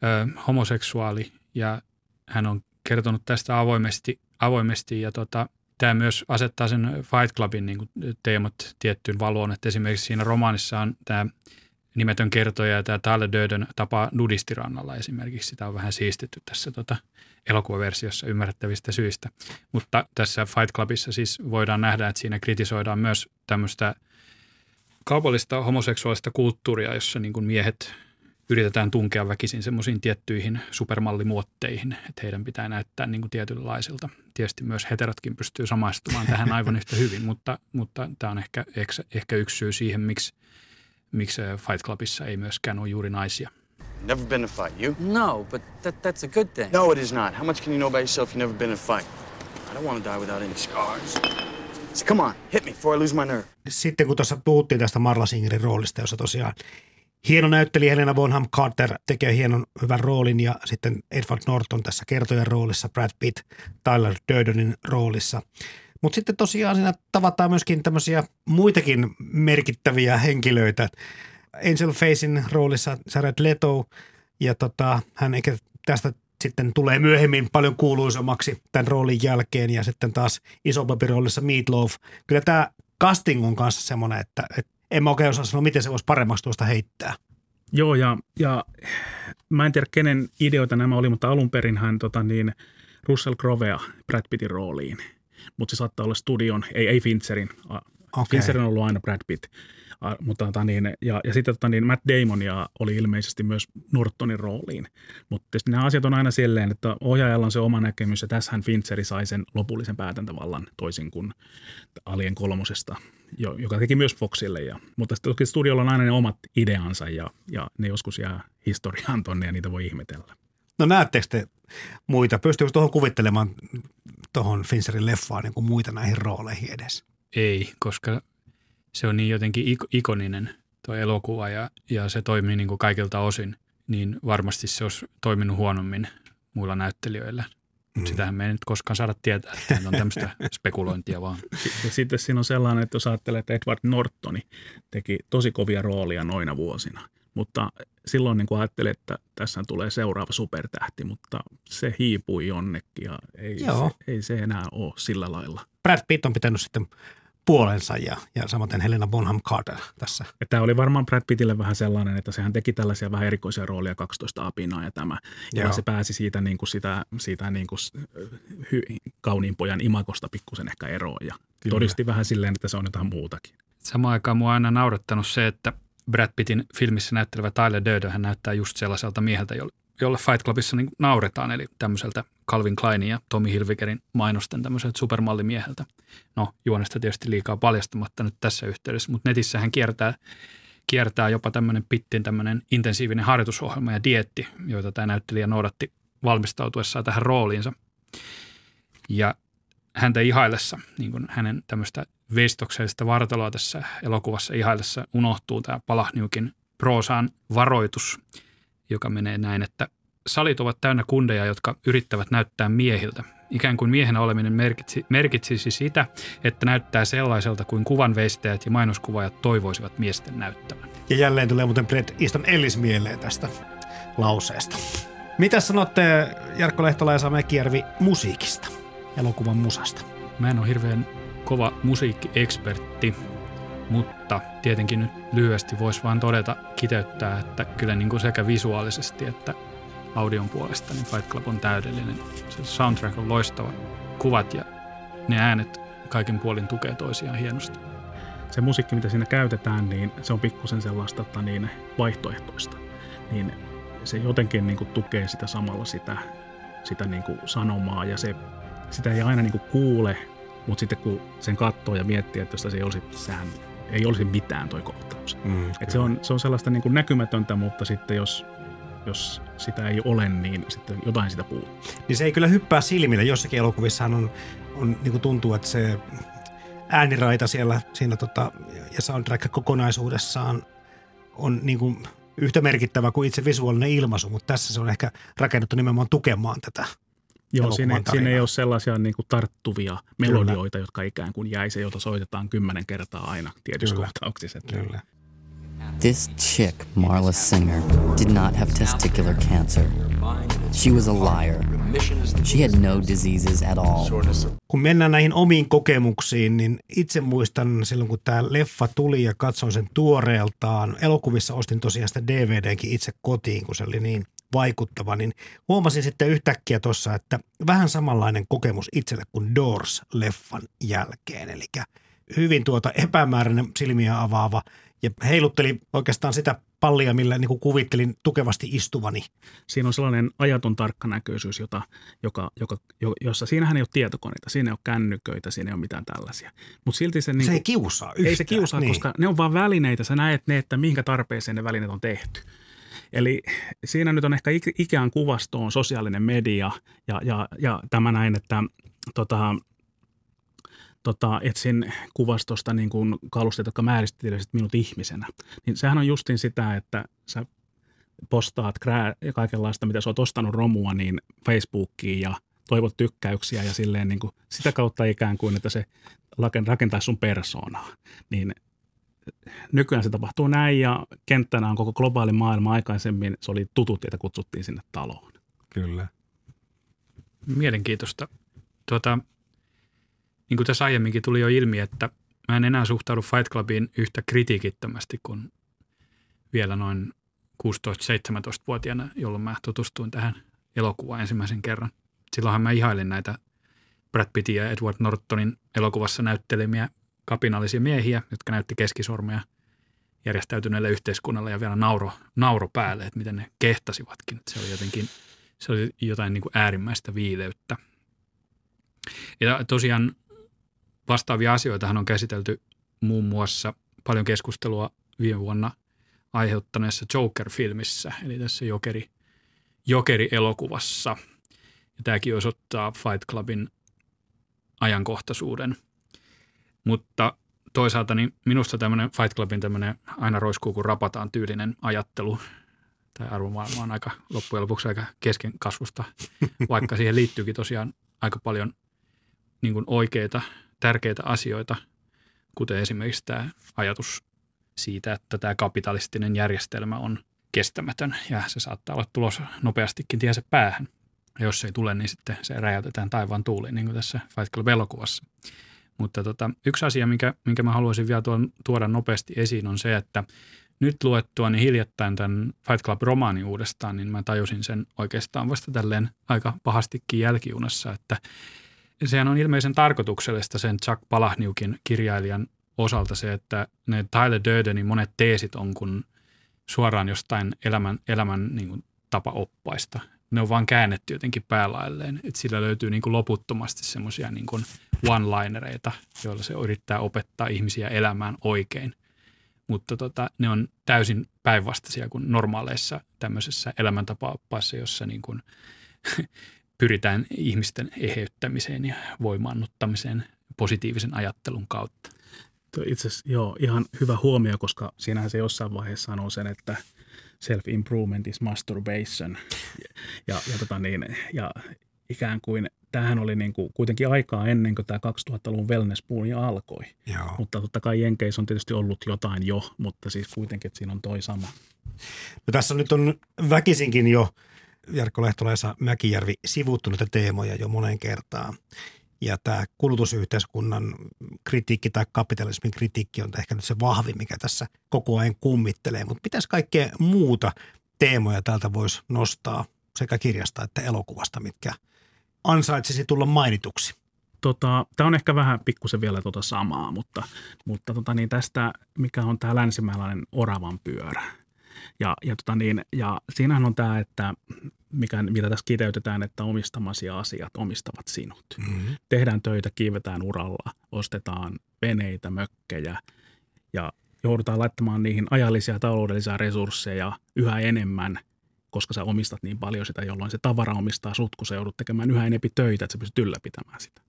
S1: ö, homoseksuaali ja hän on kertonut tästä avoimesti, avoimesti ja tota, tämä myös asettaa sen Fight Clubin niin kuin, teemat tiettyyn valoon, että esimerkiksi siinä romaanissa on tämä nimetön kertoja ja tämä Tyler Durden tapa nudistirannalla esimerkiksi. Sitä on vähän siistetty tässä tota, elokuvaversiossa ymmärrettävistä syistä. Mutta tässä Fight Clubissa siis voidaan nähdä, että siinä kritisoidaan myös tämmöistä kaupallista homoseksuaalista kulttuuria, jossa niin kuin miehet yritetään tunkea väkisin semmoisiin tiettyihin supermallimuotteihin, että heidän pitää näyttää niin kuin tietynlaisilta. Tietysti myös heterotkin pystyy samaistumaan tähän aivan yhtä hyvin, mutta, mutta tämä on ehkä, ehkä, ehkä yksi syy siihen, miksi, miksi Fight Clubissa ei myöskään ole juuri naisia.
S5: Never been in a fight, you?
S6: No, but that, that's a good thing.
S5: No, it is not. How much can you know about yourself if you've never been in a fight? I don't want to die without any scars. So come on, hit me before I lose my nerve.
S3: Sitten kun tuossa puhuttiin tästä Marla Singerin roolista, jossa tosiaan hieno näyttelijä Helena Bonham Carter tekee hienon hyvän roolin ja sitten Edward Norton tässä kertojan roolissa, Brad Pitt Tyler Durdenin roolissa. Mutta sitten tosiaan siinä tavataan myöskin tämmöisiä muitakin merkittäviä henkilöitä. Angel Facein roolissa Jared Leto ja tota, hän eikä tästä sitten tulee myöhemmin paljon kuuluisammaksi tämän roolin jälkeen ja sitten taas isompi roolissa Meatloaf. Kyllä tämä casting on kanssa semmoinen, että, että en mä oikein osaa sanoa, miten se voisi paremmaksi tuosta heittää.
S2: Joo, ja, ja mä en tiedä, kenen ideoita nämä oli, mutta alun perin hän tota, niin, Russell Crovea Brad Pittin rooliin. Mutta se saattaa olla studion, ei, ei Fincherin. Okay. Fincherin on ollut aina Brad Pitt. Mutta, tota, niin, ja, ja sitten tota, niin Matt Damonia oli ilmeisesti myös Nortonin rooliin. Mutta tietysti nämä asiat on aina silleen, että ohjaajalla on se oma näkemys ja tässähän Fincheri sai sen lopullisen päätäntävallan toisin kuin Alien kolmosesta, joka teki myös Foxille. Ja, mutta toki studiolla on aina ne omat ideansa ja, ja ne joskus jää historiaan tonne ja niitä voi ihmetellä.
S3: No näettekö te muita? Pystyykö tuohon kuvittelemaan tuohon Fincherin leffaan niin kuin muita näihin rooleihin edes?
S1: Ei, koska se on niin jotenkin ik- ikoninen tuo elokuva ja, ja se toimii niin kuin kaikilta osin, niin varmasti se olisi toiminut huonommin muilla näyttelijöillä. Mm. Sitähän me ei nyt koskaan saada tietää, että on tämmöistä spekulointia vaan.
S2: Ja sitten siinä on sellainen, että jos ajattelee, että Edward Nortoni teki tosi kovia roolia noina vuosina, mutta silloin niin ajattelin, että tässä tulee seuraava supertähti, mutta se hiipui jonnekin ja ei, Joo. se, ei se enää ole sillä lailla.
S3: Brad Pitt on pitänyt sitten puolensa ja, ja samaten Helena Bonham Carter tässä.
S2: Ja tämä oli varmaan Brad Pittille vähän sellainen, että sehän teki tällaisia vähän erikoisia roolia 12 apinaa ja tämä. Joo. Ja se pääsi siitä, niin kuin sitä, siitä niin kuin hy, kauniin pojan imakosta pikkusen ehkä eroon ja Kyllä. todisti vähän silleen, että se on jotain muutakin.
S1: Samaan aikaan mua on aina naurattanut se, että Brad Pittin filmissä näyttelevä Tyler Durden, hän näyttää just sellaiselta mieheltä, jolle Fight Clubissa niin nauretaan, eli tämmöiseltä Calvin Kleinin ja Tommy Hilfigerin mainosten tämmöiseltä supermallimieheltä. No, juonesta tietysti liikaa paljastamatta nyt tässä yhteydessä, mutta netissä hän kiertää, kiertää jopa tämmöinen pittin tämmöinen intensiivinen harjoitusohjelma ja dietti, joita tämä näyttelijä noudatti valmistautuessaan tähän rooliinsa. Ja häntä ihaillessa, niin kuin hänen tämmöistä veistoksellista vartaloa tässä elokuvassa ihaillessa unohtuu tämä Palahniukin proosaan varoitus – joka menee näin, että salit ovat täynnä kundeja, jotka yrittävät näyttää miehiltä. Ikään kuin miehen oleminen merkitsi, merkitsisi sitä, että näyttää sellaiselta kuin kuvanveistäjät ja mainoskuvaajat toivoisivat miesten näyttävän.
S3: Ja jälleen tulee muuten Brett Easton Ellis mieleen tästä lauseesta. Mitä sanotte Jarkko Lehtola ja Sami Kiervi musiikista, elokuvan musasta?
S1: Mä en ole hirveän kova musiikkiekspertti, mutta tietenkin nyt lyhyesti voisi vain todeta, kiteyttää, että kyllä niin kuin sekä visuaalisesti että audion puolesta niin Fight Club on täydellinen. Se soundtrack on loistava. Kuvat ja ne äänet kaiken puolin tukee toisiaan hienosti.
S2: Se musiikki, mitä siinä käytetään, niin se on pikkusen sellaista että niin vaihtoehtoista. Niin se jotenkin niin kuin tukee sitä samalla sitä, sitä niin kuin sanomaa ja se, sitä ei aina niin kuin kuule, mutta sitten kun sen katsoo ja miettii, että jos se ei olisi, sehän ei olisi mitään toi kohtaus. Mm, Et se, on, se on sellaista niin kuin näkymätöntä, mutta sitten jos jos sitä ei ole, niin sitten jotain sitä puuttuu.
S3: Niin se ei kyllä hyppää silmille. Jossakin elokuvissahan on, on niin kuin tuntuu, että se ääniraita siellä siinä tota, ja soundtrack kokonaisuudessaan on niin kuin yhtä merkittävä kuin itse visuaalinen ilmaisu, mutta tässä se on ehkä rakennettu nimenomaan tukemaan tätä
S2: Joo, siinä, siinä ei ole sellaisia niin kuin tarttuvia melodioita, jotka ikään kuin jäi se, jota soitetaan kymmenen kertaa aina tietyissä
S3: Kyllä.
S2: kohtauksissa.
S3: Kyllä.
S4: This chick, Marla Singer, did not have testicular cancer. She was a liar. She had no diseases at all.
S3: Kun mennään näihin omiin kokemuksiin, niin itse muistan silloin, kun tämä leffa tuli ja katsoin sen tuoreeltaan. Elokuvissa ostin tosiaan sitä DVDnkin itse kotiin, kun se oli niin vaikuttava, niin huomasin sitten yhtäkkiä tuossa, että vähän samanlainen kokemus itselle kuin Doors-leffan jälkeen. Eli hyvin tuota epämääräinen silmiä avaava ja heilutteli oikeastaan sitä pallia, millä niin kuin kuvittelin tukevasti istuvani.
S2: siinä on sellainen ajaton tarkkanäköisyys, jota, joka, joka, jo, jossa siinähän ei ole tietokoneita, siinä ei ole kännyköitä, siinä ei ole mitään tällaisia. Mutta silti se, niin
S3: Se ei
S2: kuin,
S3: kiusaa yhtään.
S2: ei se kiusaa, niin. koska ne on vaan välineitä, sä näet ne, että minkä tarpeeseen ne välineet on tehty. Eli siinä nyt on ehkä ik- ikään kuvastoon sosiaalinen media ja, ja, ja tämä näin, että tota, tota, etsin kuvastosta niin kuin kalusteet, jotka määrittelisivät minut ihmisenä. Niin sehän on justin sitä, että sä postaat krää, kaikenlaista, mitä sä oot ostanut romua, niin Facebookiin ja toivot tykkäyksiä ja silleen niin kuin sitä kautta ikään kuin, että se raken- rakentaa sun persoonaa. Niin nykyään se tapahtuu näin ja kenttänä on koko globaali maailma. Aikaisemmin se oli tutut, että kutsuttiin sinne taloon.
S3: Kyllä.
S1: Mielenkiintoista. Tuota, niin kuin tässä aiemminkin tuli jo ilmi, että mä en enää suhtaudu Fight Clubiin yhtä kritiikittömästi kuin vielä noin 16-17-vuotiaana, jolloin mä tutustuin tähän elokuvaan ensimmäisen kerran. Silloinhan mä ihailin näitä Brad Pittin ja Edward Nortonin elokuvassa näyttelemiä kapinallisia miehiä, jotka näytti keskisormea järjestäytyneelle yhteiskunnalle ja vielä nauro, nauro päälle, että miten ne kehtasivatkin. Se oli jotenkin, se oli jotain niin kuin äärimmäistä viileyttä. Ja tosiaan vastaavia asioitahan on käsitelty muun muassa paljon keskustelua viime vuonna aiheuttaneessa Joker-filmissä, eli tässä Jokeri, Jokeri-elokuvassa. Ja tämäkin osoittaa Fight Clubin ajankohtaisuuden. Mutta toisaalta niin minusta tämmöinen Fight Clubin tämmöinen aina roiskuu kun rapataan tyylinen ajattelu tai arvomaailma on aika loppujen lopuksi aika kesken kasvusta, vaikka siihen liittyykin tosiaan aika paljon niin kuin oikeita, tärkeitä asioita, kuten esimerkiksi tämä ajatus siitä, että tämä kapitalistinen järjestelmä on kestämätön ja se saattaa olla tulos nopeastikin tiensä päähän. Ja jos se ei tule, niin sitten se räjäytetään taivaan tuuliin, niin kuin tässä Fight Club-elokuvassa. Mutta tota, yksi asia, minkä, minkä mä haluaisin vielä tuoda nopeasti esiin, on se, että nyt luettua niin hiljattain tämän Fight Club-romaanin uudestaan, niin mä tajusin sen oikeastaan vasta tälleen aika pahastikin jälkijunassa, että sehän on ilmeisen tarkoituksellista sen Chuck Palahniukin kirjailijan osalta se, että ne Tyler Durdenin monet teesit on kun suoraan jostain elämän, elämän niin kuin tapaoppaista. Ne on vaan käännetty jotenkin päälailleen, että sillä löytyy niin kuin loputtomasti semmoisia niin one-linereita, joilla se yrittää opettaa ihmisiä elämään oikein. Mutta tota, ne on täysin päinvastaisia kuin normaaleissa tämmöisessä elämäntapaoppaissa, jossa niin kuin pyritään ihmisten eheyttämiseen ja voimaannuttamiseen positiivisen ajattelun kautta.
S2: Itse asiassa joo, ihan hyvä huomio, koska siinähän se jossain vaiheessa sanoo sen, että self-improvement is masturbation. Ja, ja, tota niin, ja ikään kuin tämähän oli niin kuin kuitenkin aikaa ennen kuin tämä 2000-luvun wellness alkoi.
S3: Joo.
S2: Mutta totta kai Jenkeissä on tietysti ollut jotain jo, mutta siis kuitenkin, että siinä on toi sama.
S3: No tässä nyt on väkisinkin jo Jarkko Lehtola ja Esa Mäkijärvi sivuttu näitä teemoja jo moneen kertaan. Ja tämä kulutusyhteiskunnan kritiikki tai kapitalismin kritiikki on ehkä nyt se vahvin, mikä tässä koko ajan kummittelee. Mutta pitäisi kaikkea muuta teemoja täältä voisi nostaa sekä kirjasta että elokuvasta, mitkä ansaitsisi tulla mainituksi.
S2: Tota, tämä on ehkä vähän pikkusen vielä tota samaa, mutta, mutta tota niin tästä, mikä on tämä länsimäläinen oravan pyörä. Ja, ja, tota niin, ja siinähän on tämä, että mikä, mitä tässä kiteytetään, että omistamasi asiat omistavat sinut.
S3: Mm-hmm.
S2: Tehdään töitä, kiivetään uralla, ostetaan veneitä, mökkejä ja joudutaan laittamaan niihin ajallisia ja taloudellisia resursseja yhä enemmän koska sä omistat niin paljon sitä, jolloin se tavara omistaa sut, kun sä joudut tekemään yhä enempi töitä, että sä pystyt ylläpitämään sitä.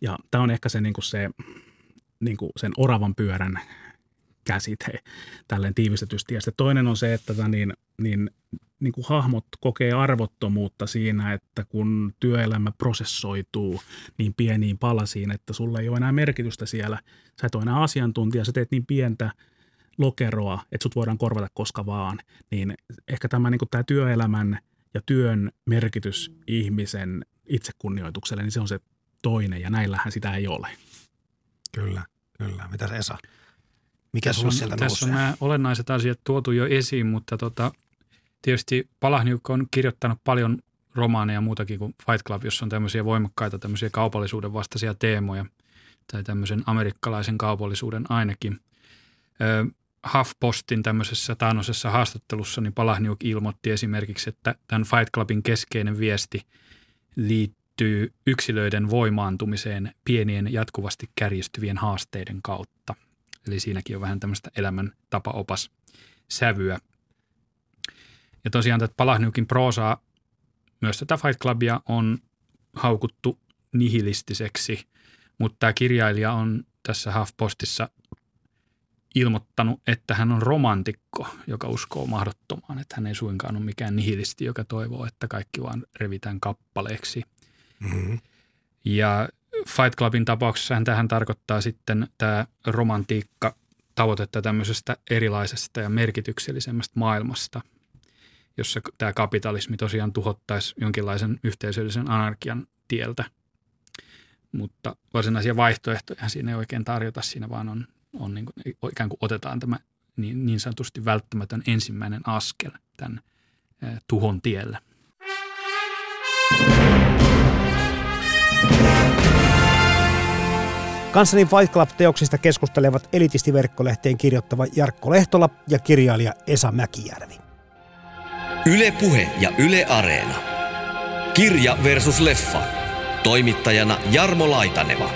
S2: Ja tämä on ehkä se, niin kuin se niin kuin sen oravan pyörän käsite tälleen tiivistetysti. Ja sitten toinen on se, että niin, niin, niin kuin hahmot kokee arvottomuutta siinä, että kun työelämä prosessoituu niin pieniin palasiin, että sulla ei ole enää merkitystä siellä. Sä et ole enää asiantuntija, sä teet niin pientä lokeroa, että sut voidaan korvata koska vaan. Niin ehkä tämä, niin kuin tämä työelämän ja työn merkitys ihmisen itsekunnioitukselle, niin se on se toinen ja näillähän sitä ei ole.
S3: Kyllä, kyllä. Mitä Esa? Mikä
S1: tässä on,
S3: sieltä
S1: tässä
S3: nousee?
S1: on nämä olennaiset asiat tuotu jo esiin, mutta tota, tietysti Palahniuk on kirjoittanut paljon romaaneja ja muutakin kuin Fight Club, jossa on tämmöisiä voimakkaita tämmöisiä kaupallisuuden vastaisia teemoja tai tämmöisen amerikkalaisen kaupallisuuden ainakin. Ö, HuffPostin tämmöisessä taannoisessa haastattelussa niin Palahniuk ilmoitti esimerkiksi, että tämän Fight Clubin keskeinen viesti liittyy yksilöiden voimaantumiseen pienien jatkuvasti kärjistyvien haasteiden kautta. Eli siinäkin on vähän tämmöistä elämän tapaopas sävyä. Ja tosiaan tätä Palahniukin proosaa, myös tätä Fight Clubia on haukuttu nihilistiseksi, mutta tämä kirjailija on tässä HuffPostissa ilmoittanut, että hän on romantikko, joka uskoo mahdottomaan, että hän ei suinkaan ole mikään nihilisti, joka toivoo, että kaikki vaan revitään kappaleeksi.
S3: Mm-hmm.
S1: Ja Fight Clubin tapauksessa tähän tarkoittaa sitten tämä romantiikka tavoitetta tämmöisestä erilaisesta ja merkityksellisemmästä maailmasta, jossa tämä kapitalismi tosiaan tuhottaisi jonkinlaisen yhteisöllisen anarkian tieltä. Mutta varsinaisia vaihtoehtoja siinä ei oikein tarjota, siinä vaan on, on niin kuin, ikään kuin otetaan tämä niin, niin sanotusti välttämätön ensimmäinen askel tämän eh, tuhon tiellä.
S3: Kanssani Fight Club-teoksista keskustelevat elitistiverkkolehteen kirjoittava Jarkko Lehtola ja kirjailija Esa Mäkijärvi.
S7: Yle Puhe ja Yle Areena. Kirja versus leffa. Toimittajana Jarmo Laitaneva.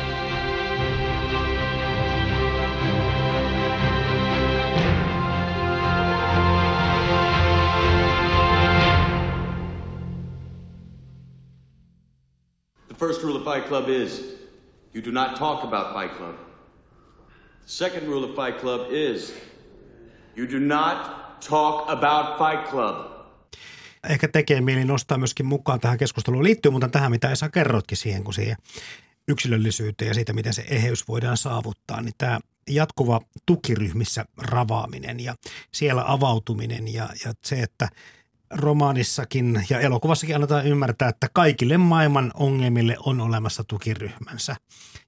S8: The first rule of Fight Club is you do not talk about Fight Club. The second rule of Fight Club is you do not talk about Fight Club.
S3: Ehkä tekee mieli nostaa myöskin mukaan tähän keskusteluun liittyy, mutta tähän mitä Esa kerroitkin siihen, kun siihen yksilöllisyyteen ja siitä, miten se eheys voidaan saavuttaa, niin tämä jatkuva tukiryhmissä ravaaminen ja siellä avautuminen ja, ja se, että romaanissakin ja elokuvassakin annetaan ymmärtää, että kaikille maailman ongelmille on olemassa tukiryhmänsä.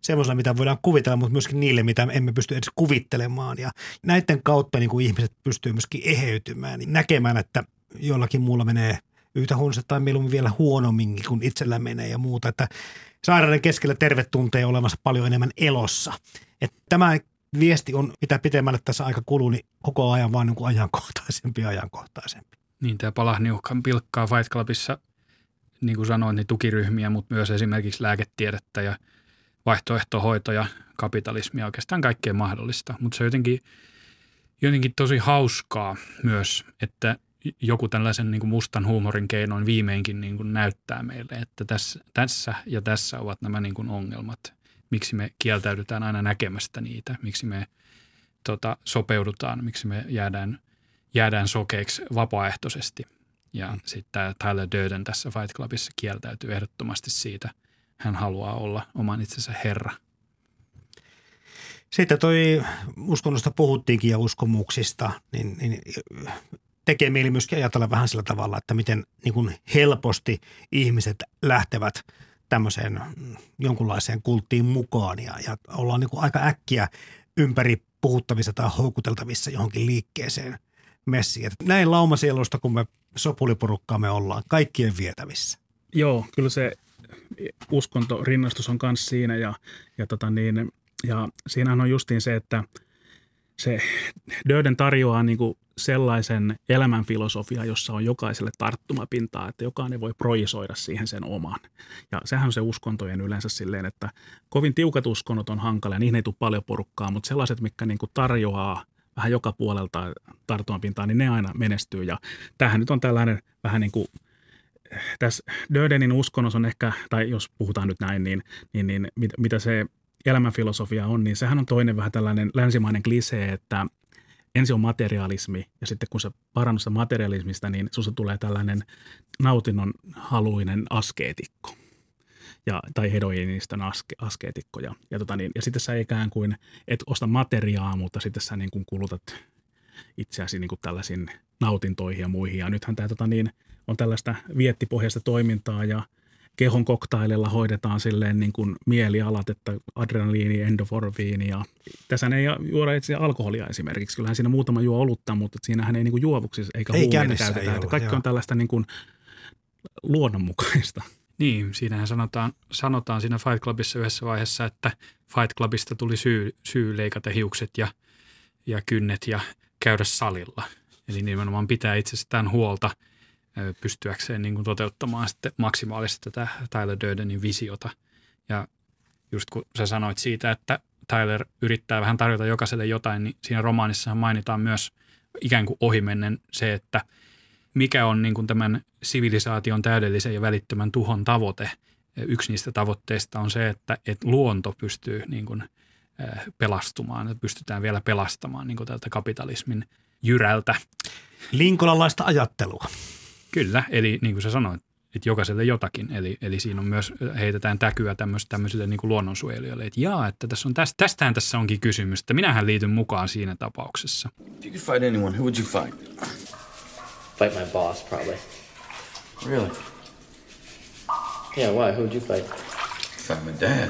S3: Semmoisella, mitä voidaan kuvitella, mutta myöskin niille, mitä emme pysty edes kuvittelemaan. Ja näiden kautta niin kuin ihmiset pystyy myöskin eheytymään, niin näkemään, että jollakin muulla menee yhtä huonosti tai mieluummin vielä huonommin kuin itsellä menee ja muuta. Että sairauden keskellä terve tuntee olemassa paljon enemmän elossa. Että tämä viesti on, mitä pitemmälle tässä aika kuluu, niin koko ajan vaan niin kuin ajankohtaisempi ja ajankohtaisempi.
S1: Niin, tämä Palahniukan pilkkaa Fight Clubissa, niin kuin sanoin, niin tukiryhmiä, mutta myös esimerkiksi lääketiedettä ja vaihtoehtohoitoja, kapitalismia, oikeastaan kaikkea mahdollista. Mutta se on jotenkin, jotenkin tosi hauskaa myös, että joku tällaisen niin kuin mustan huumorin keinoin viimeinkin niin kuin näyttää meille, että tässä, tässä ja tässä ovat nämä niin kuin ongelmat. Miksi me kieltäydytään aina näkemästä niitä, miksi me tota, sopeudutaan, miksi me jäädään, jäädään sokeiksi vapaaehtoisesti. Ja mm. sitten tämä Tyler Durden tässä Fight Clubissa kieltäytyy ehdottomasti siitä. Hän haluaa olla oman itsensä herra.
S3: Sitten toi uskonnosta puhuttiinkin ja uskomuksista, niin, niin tekee mieli myöskin ajatella vähän sillä tavalla, että miten niin kuin helposti ihmiset lähtevät tämmöiseen jonkunlaiseen kulttiin mukaan ja, ja ollaan niin kuin aika äkkiä ympäri puhuttavissa tai houkuteltavissa johonkin liikkeeseen messiin. Että näin laumasielusta, kun me sopuliporukkaa me ollaan, kaikkien vietävissä.
S2: Joo, kyllä se uskonto, rinnastus on myös siinä ja, ja, tota niin, ja siinähän on justiin se, että se Döden tarjoaa niin kuin sellaisen elämänfilosofia, jossa on jokaiselle tarttumapintaa, että jokainen voi projisoida siihen sen oman. Ja sehän on se uskontojen yleensä silleen, että kovin tiukat uskonnot on hankalia, niihin ei tule paljon porukkaa, mutta sellaiset, mitkä niin kuin tarjoaa vähän joka puolelta tartuman niin ne aina menestyy. Ja tämähän nyt on tällainen vähän niin kuin tässä Dödenin uskonnos on ehkä, tai jos puhutaan nyt näin, niin, niin, niin mit, mitä se elämänfilosofia on, niin sehän on toinen vähän tällainen länsimainen klisee, että ensin on materialismi ja sitten kun se parannus materialismista, niin sinusta tulee tällainen nautinnon haluinen askeetikko ja, tai hedonistinen aske, askeetikko. Ja, tota niin, ja sitten sä ikään kuin et osta materiaa, mutta sitten sä niin kuin kulutat itseäsi niin kuin tällaisiin nautintoihin ja muihin. Ja nythän tämä tota niin, on tällaista viettipohjaista toimintaa ja kehon koktailella hoidetaan silleen niin kuin mielialat, että adrenaliini, endorfiini ja tässä ei juoda itse alkoholia esimerkiksi. Kyllähän siinä muutama juo olutta, mutta siinähän ei niin kuin juovuksissa eikä ei huumeita käytetä. Ei ole, kaikki joo. on tällaista niin kuin luonnonmukaista.
S1: Niin, siinähän sanotaan, sanotaan siinä Fight Clubissa yhdessä vaiheessa, että Fight Clubista tuli syy, syy leikata hiukset ja, ja kynnet ja käydä salilla. Eli nimenomaan pitää itsestään huolta – pystyäkseen niin kuin toteuttamaan sitten maksimaalisesti tätä Tyler Durdenin visiota. Ja just kun sä sanoit siitä, että Tyler yrittää vähän tarjota jokaiselle jotain, niin siinä romaanissa mainitaan myös ikään kuin ohimennen se, että mikä on niin kuin tämän sivilisaation täydellisen ja välittömän tuhon tavoite. Yksi niistä tavoitteista on se, että, että luonto pystyy niin kuin pelastumaan, että pystytään vielä pelastamaan niin kuin tältä kapitalismin jyrältä.
S3: Linkolalaista ajattelua.
S1: Kyllä, eli niin kuin sä sanoit, että jokaiselle jotakin. Eli, eli siinä on myös, heitetään täkyä tämmöisille, tämmöisille niin kuin luonnonsuojelijoille, että jaa, että tässä on tästä, tästähän tässä onkin kysymys, että minähän liityn mukaan siinä tapauksessa.
S5: If you could fight anyone, who would you fight?
S9: Fight my boss, probably.
S5: Really?
S9: Yeah, why? Who would you fight?
S5: Fight my dad.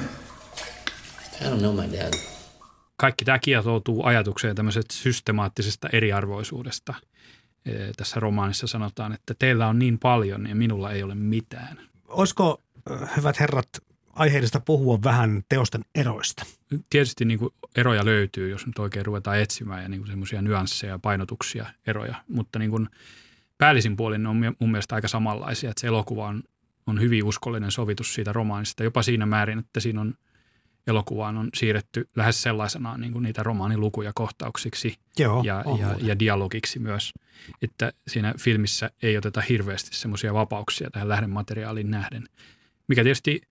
S9: I don't know my dad.
S1: Kaikki tämä kietoutuu ajatukseen tämmöisestä systemaattisesta eriarvoisuudesta – tässä romaanissa sanotaan, että teillä on niin paljon ja minulla ei ole mitään.
S3: Olisiko, hyvät herrat, aiheellista puhua vähän teosten eroista?
S1: Tietysti niin kuin eroja löytyy, jos nyt oikein ruvetaan etsimään ja niin kuin semmoisia nyansseja, painotuksia, eroja. Mutta niin kuin päällisin puolin on mun mielestä aika samanlaisia, että se elokuva on, on hyvin uskollinen sovitus siitä romaanista, jopa siinä määrin, että siinä on – elokuvaan on siirretty lähes sellaisenaan niin kuin niitä romaanilukuja kohtauksiksi
S3: Joo,
S1: ja, ja, ja dialogiksi myös. Että siinä filmissä ei oteta hirveästi semmoisia vapauksia tähän lähdemateriaaliin nähden. Mikä tietysti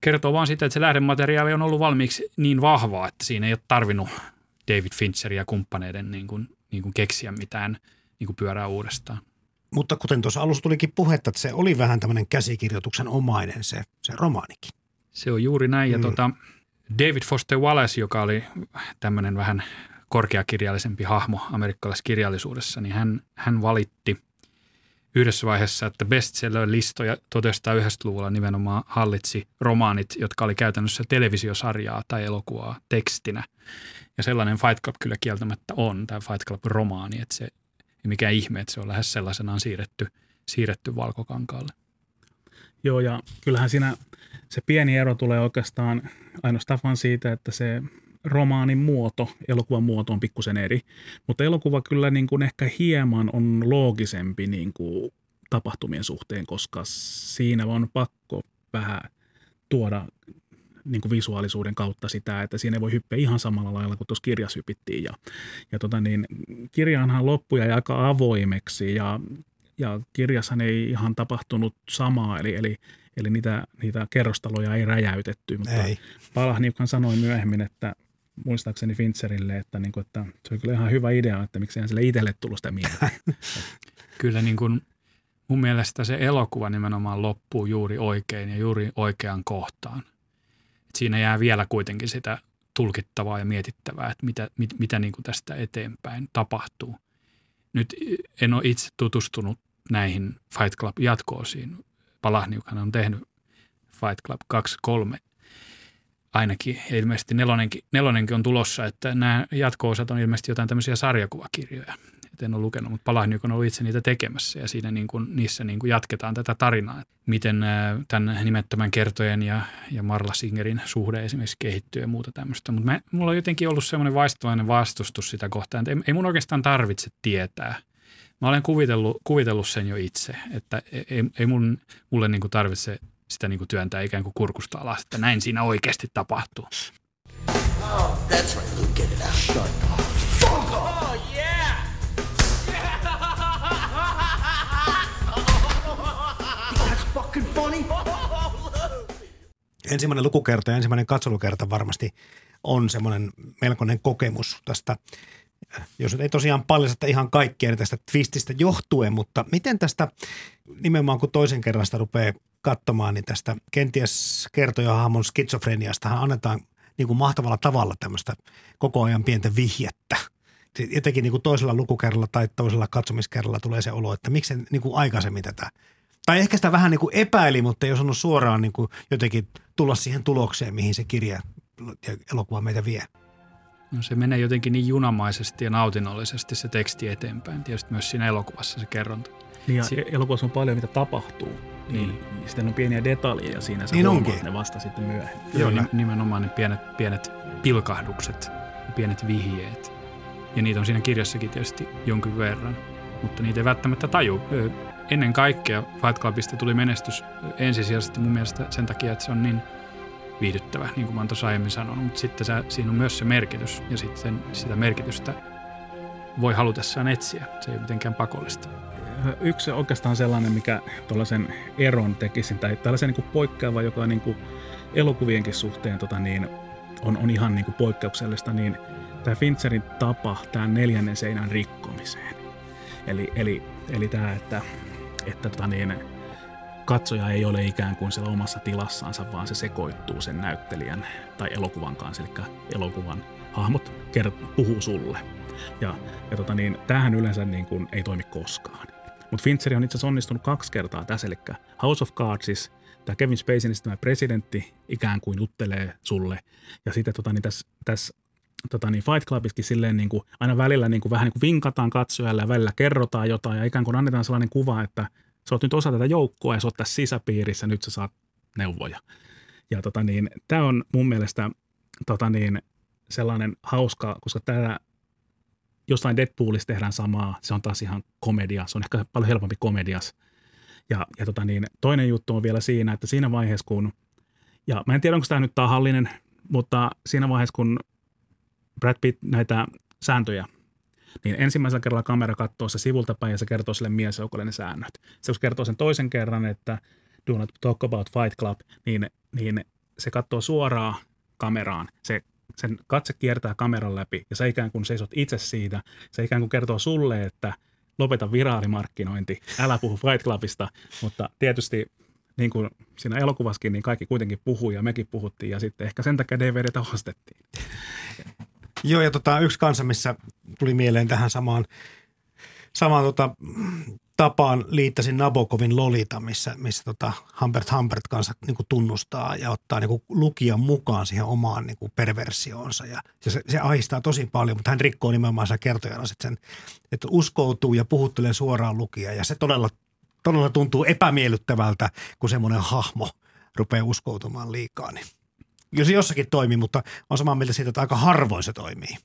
S1: kertoo vaan sitä, että se lähdemateriaali on ollut valmiiksi niin vahvaa, että siinä ei ole tarvinnut David Fincher ja kumppaneiden niin kuin, niin kuin keksiä mitään niin kuin pyörää uudestaan.
S3: Mutta kuten tuossa alussa tulikin puhetta, että se oli vähän tämmöinen käsikirjoituksen omainen se, se romaanikin.
S1: Se on juuri näin. Ja mm. tota, David Foster Wallace, joka oli tämmöinen vähän korkeakirjallisempi hahmo amerikkalaisessa kirjallisuudessa, niin hän, hän valitti yhdessä vaiheessa, että bestseller-listoja 1990-luvulla nimenomaan hallitsi romaanit, jotka oli käytännössä televisiosarjaa tai elokuvaa tekstinä. Ja sellainen Fight Club kyllä kieltämättä on, tämä Fight Club-romaani, että se ei mikään ihme, että se on lähes sellaisenaan siirretty, siirretty valkokankaalle.
S2: Joo, ja kyllähän siinä se pieni ero tulee oikeastaan ainoastaan vaan siitä, että se romaanin muoto, elokuvan muoto on pikkusen eri. Mutta elokuva kyllä niin kuin ehkä hieman on loogisempi niin kuin tapahtumien suhteen, koska siinä on pakko vähän tuoda niin kuin visuaalisuuden kautta sitä, että siinä ei voi hyppiä ihan samalla lailla kuin tuossa kirjassa hypittiin. Ja, ja tota niin, kirjaanhan loppuja aika avoimeksi ja, ja kirjassa ei ihan tapahtunut samaa, eli, eli Eli niitä, niitä kerrostaloja ei räjäytetty, mutta ei. Palahniukan sanoi myöhemmin, että muistaakseni Fincherille, että, niin kuin, että se oli kyllä ihan hyvä idea, että miksei sille itselle tullut sitä mieleen.
S1: kyllä niin kuin mun mielestä se elokuva nimenomaan loppuu juuri oikein ja juuri oikeaan kohtaan. Siinä jää vielä kuitenkin sitä tulkittavaa ja mietittävää, että mitä, mit, mitä niin kuin tästä eteenpäin tapahtuu. Nyt en ole itse tutustunut näihin Fight Club jatkoosiin Palahniukhan on tehnyt Fight Club 2, 3 ainakin. Ilmeisesti nelonenkin, nelonenkin on tulossa, että nämä jatko-osat on ilmeisesti jotain tämmöisiä sarjakuvakirjoja. Et en ole lukenut, mutta Palahniuk on ollut itse niitä tekemässä ja siinä niin kuin, niissä niin kuin jatketaan tätä tarinaa. Miten tämän nimettömän kertojen ja, ja Marla Singerin suhde esimerkiksi kehittyy ja muuta tämmöistä. Mutta mulla on jotenkin ollut semmoinen vaistovainen vastustus sitä kohtaan, että ei, ei mun oikeastaan tarvitse tietää – Mä olen kuvitellut, kuvitellut sen jo itse, että ei, ei mun, mulle niin kuin tarvitse sitä niin kuin työntää ikään kuin kurkusta alas, että näin siinä oikeasti tapahtuu. Oh, that's right, get it out. Shut up. Fuck! Oh,
S3: ensimmäinen lukukerta ja ensimmäinen katselukerta varmasti on semmoinen melkoinen kokemus tästä, jos ei tosiaan paljasta ihan kaikkea tästä twististä johtuen, mutta miten tästä nimenomaan kun toisen kerran sitä rupeaa katsomaan, niin tästä kenties kertojahahmon skitsofreniasta annetaan niin kuin mahtavalla tavalla tämmöistä koko ajan pientä vihjettä. Jotenkin niin kuin toisella lukukerralla tai toisella katsomiskerralla tulee se olo, että miksi niin kuin aikaisemmin tätä tai ehkä sitä vähän niin kuin epäili, mutta ei osannut suoraan niin kuin jotenkin tulla siihen tulokseen, mihin se kirja ja elokuva meitä vie.
S1: No se menee jotenkin niin junamaisesti ja nautinnollisesti se teksti eteenpäin. Tietysti myös siinä elokuvassa se kerronta.
S2: Niin ja si- elokuvassa on paljon, mitä tapahtuu. Niin. niin sitten on pieniä detaljeja siinä, sä
S3: niin
S2: onkin. ne vasta sitten myöhemmin.
S1: Joo, Kyllä. nimenomaan ne pienet, pienet pilkahdukset ja pienet vihjeet. Ja niitä on siinä kirjassakin tietysti jonkin verran, mutta niitä ei välttämättä taju ennen kaikkea Fight Clubista tuli menestys ensisijaisesti mun mielestä sen takia, että se on niin viihdyttävä, niin kuin mä oon tuossa aiemmin sanonut, mutta sitten se, siinä on myös se merkitys ja sitten sitä merkitystä voi halutessaan etsiä. Se ei ole mitenkään pakollista.
S2: Yksi oikeastaan sellainen, mikä tuollaisen eron tekisin, tai tällaisen niin poikkeava, joka niin kuin elokuvienkin suhteen tota niin, on, on ihan niin kuin poikkeuksellista, niin tämä Fincherin tapa tämän neljännen seinän rikkomiseen. Eli, eli, eli tämä, että että tota niin, katsoja ei ole ikään kuin siellä omassa tilassaansa, vaan se sekoittuu sen näyttelijän tai elokuvan kanssa, eli elokuvan hahmot kert- puhuu sulle. Ja, ja tota niin, tämähän yleensä niin kuin ei toimi koskaan. Mutta Fincher on itse asiassa onnistunut kaksi kertaa tässä, eli House of Cardsissa tämä Kevin Spaceyin tämä presidentti ikään kuin juttelee sulle. Ja sitten tota, niin tässä, tässä tota niin, Fight Clubissakin silleen niin kuin, aina välillä niin kuin, vähän niin kuin vinkataan katsojalle ja välillä kerrotaan jotain ja ikään kuin annetaan sellainen kuva, että sä oot nyt osa tätä joukkoa ja sä oot tässä sisäpiirissä, nyt sä saat neuvoja. Ja tota niin, tämä on mun mielestä tota niin, sellainen hauska, koska tämä jostain Deadpoolissa tehdään samaa, se on taas ihan komedia, se on ehkä paljon helpompi komedias. Ja, ja tota niin, toinen juttu on vielä siinä, että siinä vaiheessa kun, ja mä en tiedä onko tämä nyt tahallinen, mutta siinä vaiheessa kun Brad Pitt näitä sääntöjä, niin ensimmäisellä kerralla kamera katsoo se sivulta päin ja se kertoo sille miesjoukolle ne säännöt. Se kun kertoo sen toisen kerran, että do not talk about Fight Club, niin, niin se katsoo suoraan kameraan. Se, sen katse kiertää kameran läpi ja sä ikään kuin seisot itse siitä. Se ikään kuin kertoo sulle, että lopeta viraalimarkkinointi, älä puhu Fight Clubista, mutta tietysti niin kuin siinä elokuvassakin, niin kaikki kuitenkin puhuu ja mekin puhuttiin ja sitten ehkä sen takia DVDtä ostettiin.
S3: Joo, ja tota, yksi kanssa, missä tuli mieleen tähän samaan, samaan tota, tapaan liittäisin Nabokovin Lolita, missä, missä tota Humbert Humbert kanssa niin kuin tunnustaa ja ottaa niin kuin lukijan mukaan siihen omaan niin kuin perversioonsa. Ja, se, se ahistaa tosi paljon, mutta hän rikkoo nimenomaan sen kertojana sen, että uskoutuu ja puhuttelee suoraan lukijaa. Ja se todella, todella tuntuu epämiellyttävältä, kun semmoinen hahmo rupeaa uskoutumaan liikaa. Niin Kyllä se jossakin toimii, mutta on samaa mieltä siitä, että aika harvoin se toimii.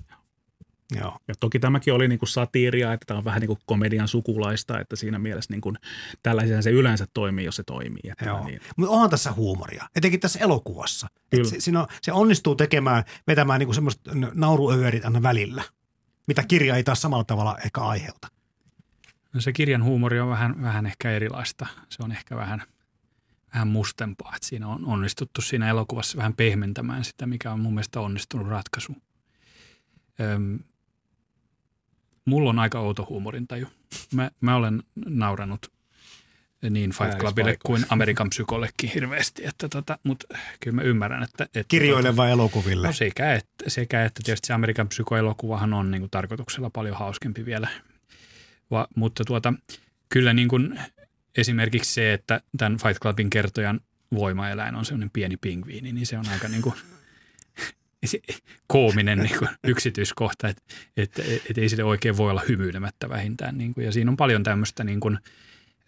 S3: Joo.
S2: Ja toki tämäkin oli niin kuin satiiria, että tämä on vähän niin kuin komedian sukulaista, että siinä mielessä niin kuin tällaisen se yleensä toimii, jos se toimii. Että
S3: Joo.
S2: Niin.
S3: Mutta onhan tässä huumoria, etenkin tässä elokuvassa. Se, siinä on, se onnistuu tekemään, vetämään niin kuin semmoista nauruöverit aina välillä, mitä kirja ei taas samalla tavalla ehkä aiheuta.
S1: No se kirjan huumori on vähän, vähän ehkä erilaista. Se on ehkä vähän – vähän mustempaa, että siinä on onnistuttu siinä elokuvassa vähän pehmentämään sitä, mikä on mun mielestä onnistunut ratkaisu. Öm, mulla on aika outo huumorintaju. Mä, mä olen nauranut niin Fight Clubille kuin Amerikan psykollekin hirveästi, että tota, mutta kyllä mä ymmärrän, että... että
S3: Kirjoille tota, vai elokuville?
S1: No sekä että, sekä että tietysti se Amerikan psykoelokuvahan on niin kuin tarkoituksella paljon hauskempi vielä, Va, mutta tuota, kyllä niin kuin esimerkiksi se, että tämän Fight Clubin kertojan voimaeläin on semmoinen pieni pingviini, niin se on aika niin kuin koominen niin kuin yksityiskohta, että, että, että ei sille oikein voi olla hymyilemättä vähintään. Niin kuin, ja siinä on paljon tämmöistä niin kuin,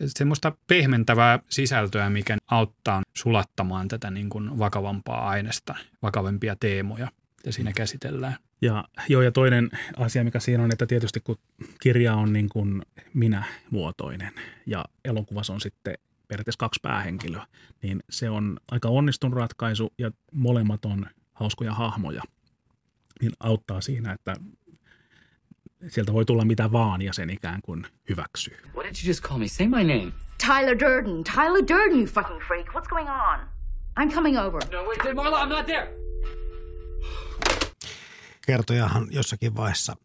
S1: semmoista pehmentävää sisältöä, mikä auttaa sulattamaan tätä niin kuin vakavampaa aineesta, vakavempia teemoja, mitä siinä käsitellään.
S2: Ja, joo, ja toinen asia, mikä siinä on, että tietysti kun kirja on niin kuin minä-muotoinen ja elokuvassa on sitten periaatteessa kaksi päähenkilöä, niin se on aika onnistunut ratkaisu ja molemmat on hauskoja hahmoja. Niin auttaa siinä, että sieltä voi tulla mitä vaan ja sen ikään kuin hyväksyy.
S6: What did you just call me? Say my name.
S10: Tyler Durden. Tyler Durden, you fucking freak. What's going on? I'm coming over.
S6: No, wait, Marla, I'm not there.
S3: Kertojahan jossakin vaiheessa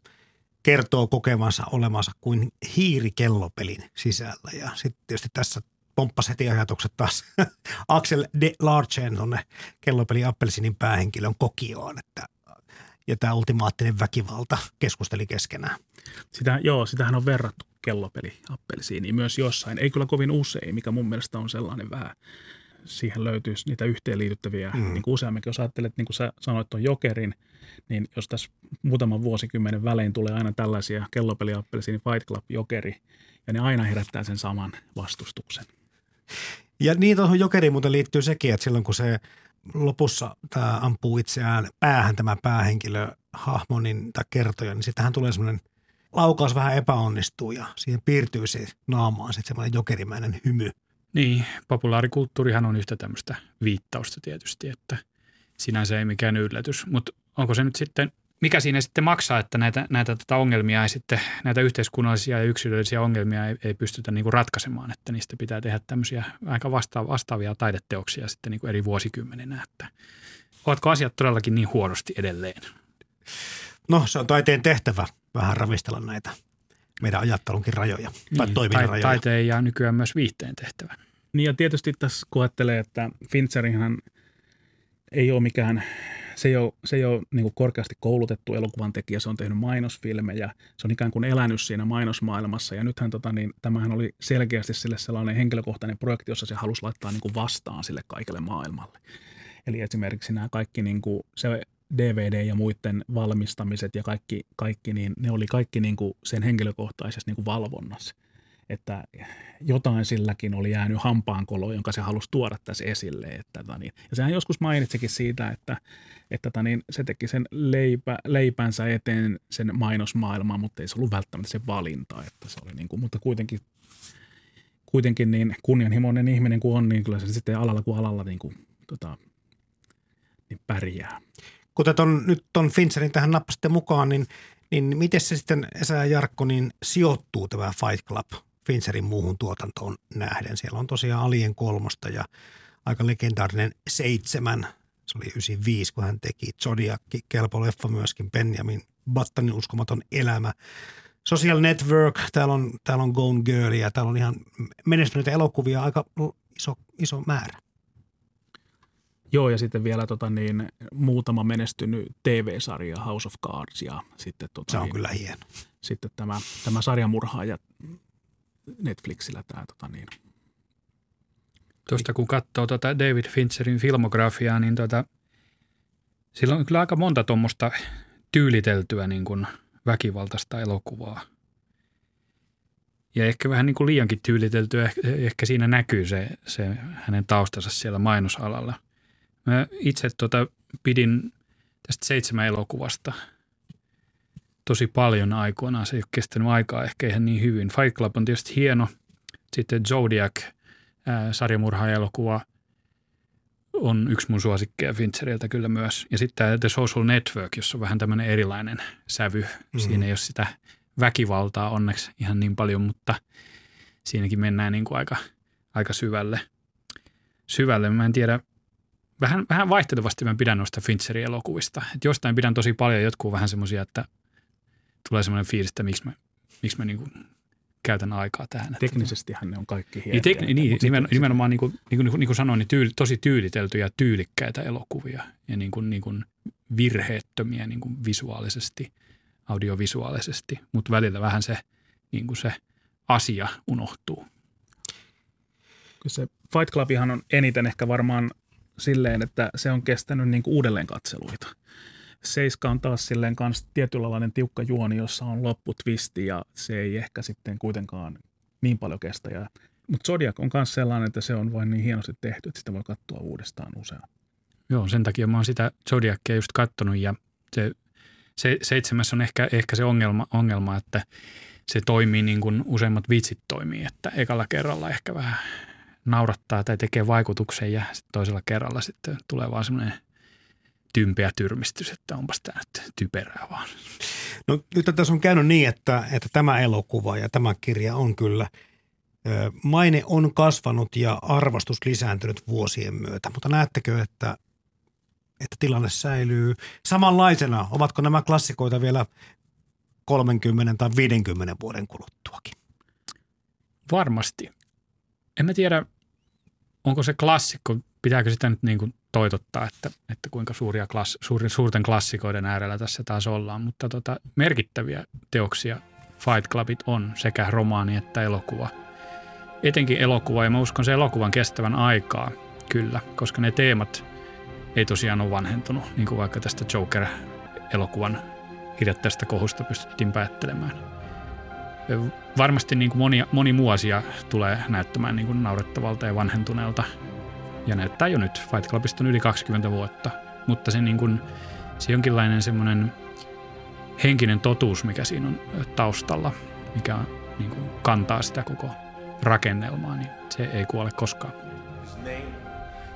S3: kertoo kokevansa olevansa kuin hiiri kellopelin sisällä. Ja sitten tietysti tässä pomppasi heti ajatukset taas Axel de Larchen tuonne kellopeli Appelsinin päähenkilön kokioon, että ja tämä ultimaattinen väkivalta keskusteli keskenään.
S2: Sitä, joo, sitähän on verrattu kellopeli appelsiiniin myös jossain. Ei kyllä kovin usein, mikä mun mielestä on sellainen vähän, siihen löytyisi niitä yhteenliityttäviä. Mm. Niin kuin useamminkin, jos ajattelet, niin kuin sä sanoit tuon jokerin, niin jos tässä muutaman vuosikymmenen välein tulee aina tällaisia kellopeliappelsiini Fight Club jokeri, ja ne aina herättää sen saman vastustuksen.
S3: Ja niin tuohon jokeriin muuten liittyy sekin, että silloin kun se lopussa tämä ampuu itseään päähän tämä päähenkilö hahmo niin, tai kertoja, niin sittenhän tulee semmoinen laukaus vähän epäonnistuu ja siihen piirtyy se naamaan sitten semmoinen jokerimäinen hymy.
S1: Niin, populaarikulttuurihan on yhtä tämmöistä viittausta tietysti, että sinänsä ei mikään yllätys, mutta onko se nyt sitten – mikä siinä sitten maksaa, että näitä, näitä tota ongelmia ei sitten, näitä yhteiskunnallisia ja yksilöllisiä ongelmia ei, ei pystytä niin kuin ratkaisemaan, että niistä pitää tehdä tämmöisiä aika vasta- vastaavia taideteoksia sitten niin kuin eri vuosikymmeninä, että ovatko asiat todellakin niin huonosti edelleen?
S3: No se on taiteen tehtävä vähän ravistella näitä meidän ajattelunkin rajoja tai niin, toiminnan rajoja.
S1: Taiteen ja nykyään myös viihteen tehtävä.
S2: Niin ja tietysti tässä kun että Fincherinhan ei ole mikään se ei ole, se ei ole niin korkeasti koulutettu elokuvan tekijä, se on tehnyt mainosfilmejä, se on ikään kuin elänyt siinä mainosmaailmassa ja nythän tota, niin, tämähän oli selkeästi sille sellainen henkilökohtainen projekti, jossa se halusi laittaa niin kuin vastaan sille kaikelle maailmalle. Eli esimerkiksi nämä kaikki niin kuin, se DVD ja muiden valmistamiset ja kaikki, kaikki niin ne oli kaikki niin kuin sen henkilökohtaisessa niin kuin valvonnassa että jotain silläkin oli jäänyt hampaankolo, jonka se halusi tuoda tässä esille. Että, tota niin, ja sehän joskus mainitsikin siitä, että, että tota niin, se teki sen leipä, leipänsä eteen sen mainosmaailmaan, mutta ei se ollut välttämättä se valinta. Että se oli niin kuin, mutta kuitenkin, kuitenkin niin kunnianhimoinen ihminen kuin on, niin kyllä se sitten alalla kuin alalla niin kuin, tota, niin pärjää.
S3: Kuten ton, nyt ton Fincherin tähän nappasitte mukaan, niin, niin miten se sitten Esa ja Jarkko niin sijoittuu tämä Fight Club – Fincherin muuhun tuotantoon nähden. Siellä on tosiaan Alien kolmosta ja aika legendaarinen seitsemän. Se oli 95, kun hän teki Zodiac, kelpo leffa myöskin, Benjamin Battanin uskomaton elämä. Social Network, täällä on, täällä on Gone Girl ja täällä on ihan menestyneitä elokuvia aika iso, iso määrä.
S2: Joo, ja sitten vielä tota, niin, muutama menestynyt TV-sarja, House of Cards. Ja sitten, tota,
S3: Se on
S2: niin,
S3: kyllä hieno.
S2: Sitten tämä, tämä sarjamurhaaja Netflixillä tämä tota niin.
S1: Tuosta kun katsoo tuota David Fincherin filmografiaa, niin tuota, sillä on kyllä aika monta tuommoista tyyliteltyä niin kuin väkivaltaista elokuvaa. Ja ehkä vähän niin kuin liiankin tyyliteltyä, ehkä siinä näkyy se, se hänen taustansa siellä mainosalalla. Mä itse tuota pidin tästä seitsemän elokuvasta – tosi paljon aikoinaan. Se ei ole kestänyt aikaa ehkä ihan niin hyvin. Fight Club on tietysti hieno. Sitten Zodiac, sarjamurhaajaelokuva, on yksi mun suosikkeja Fincheriltä kyllä myös. Ja sitten The Social Network, jossa on vähän tämmöinen erilainen sävy. Mm-hmm. Siinä ei ole sitä väkivaltaa onneksi ihan niin paljon, mutta siinäkin mennään niin kuin aika, aika syvälle. syvälle. Mä en tiedä, vähän, vähän vaihtelevasti mä pidän noista Fincherin elokuvista. Et jostain pidän tosi paljon, jotkut vähän semmoisia, että tulee semmoinen fiilis, että miksi mä, miksi mä niin kuin käytän aikaa tähän.
S2: Teknisestihän ne on kaikki
S1: hienoja. Niin, tekni, niin nimen, nimenomaan niin kuin, niin kuin, niin kuin sanoin, niin tyyli, tosi tyyliteltyjä ja tyylikkäitä elokuvia ja niin kuin, niin kuin virheettömiä niin kuin visuaalisesti, audiovisuaalisesti, mutta välillä vähän se, niin kuin se asia unohtuu.
S2: Se Fight Clubihan on eniten ehkä varmaan silleen, että se on kestänyt niin kuin uudelleen katseluita – Seiska on taas silleen kanssa tietynlainen tiukka juoni, jossa on lopputvisti ja se ei ehkä sitten kuitenkaan niin paljon kestä. Mutta Zodiac on myös sellainen, että se on vain niin hienosti tehty, että sitä voi katsoa uudestaan usein.
S1: Joo, sen takia mä oon sitä Zodiacia just kattonut ja se, se seitsemäs on ehkä, ehkä se ongelma, ongelma, että se toimii niin kuin useimmat vitsit toimii, että ekalla kerralla ehkä vähän naurattaa tai tekee vaikutuksen ja sitten toisella kerralla sitten tulee vaan semmoinen – tympeä tyrmistys, että onpas tämä nyt typerää vaan.
S3: No nyt tässä on käynyt niin, että, että tämä elokuva ja tämä kirja on kyllä Ö, Maine on kasvanut ja arvostus lisääntynyt vuosien myötä, mutta näettekö, että, että tilanne säilyy samanlaisena? Ovatko nämä klassikoita vielä 30 tai 50 vuoden kuluttuakin?
S1: Varmasti. En mä tiedä, onko se klassikko, pitääkö sitä nyt niin kuin toitottaa, että, että kuinka suuria klass, suuri, suurten klassikoiden äärellä tässä taas ollaan, mutta tota, merkittäviä teoksia Fight Clubit on sekä romaani että elokuva. Etenkin elokuva, ja mä uskon se elokuvan kestävän aikaa, kyllä, koska ne teemat ei tosiaan ole vanhentunut, niin kuin vaikka tästä Joker-elokuvan hiljattaista kohusta pystyttiin päättelemään. Varmasti niin kuin moni, moni muu asia tulee näyttämään niin kuin naurettavalta ja vanhentuneelta. Ja näyttää jo nyt. Fight Clubista on yli 20 vuotta. Mutta se, niin kuin, se jonkinlainen semmoinen henkinen totuus, mikä siinä on taustalla, mikä niin kuin kantaa sitä koko rakennelmaa, niin se ei kuole koskaan.
S10: His name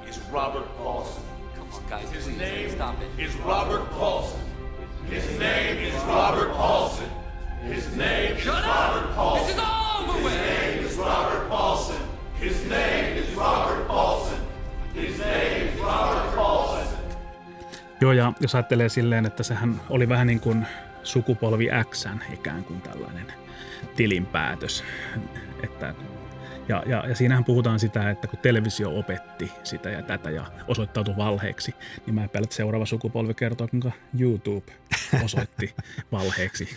S10: is Robert Paulson.
S6: On, guys,
S10: His name
S6: stop it.
S10: is Robert Paulson. His name is Robert Paulson. His name is Robert Paulson.
S6: This is
S10: is Robert Paulson. His name is Robert Paulson. His name is Robert Paulson.
S2: Joo, ja jos ajattelee silleen, että sehän oli vähän niin kuin sukupolvi Xn ikään kuin tällainen tilinpäätös. Että, ja, ja, ja siinähän puhutaan sitä, että kun televisio opetti sitä ja tätä ja osoittautui valheeksi, niin mä epäilen, että seuraava sukupolvi kertoo, kuinka YouTube osoitti valheeksi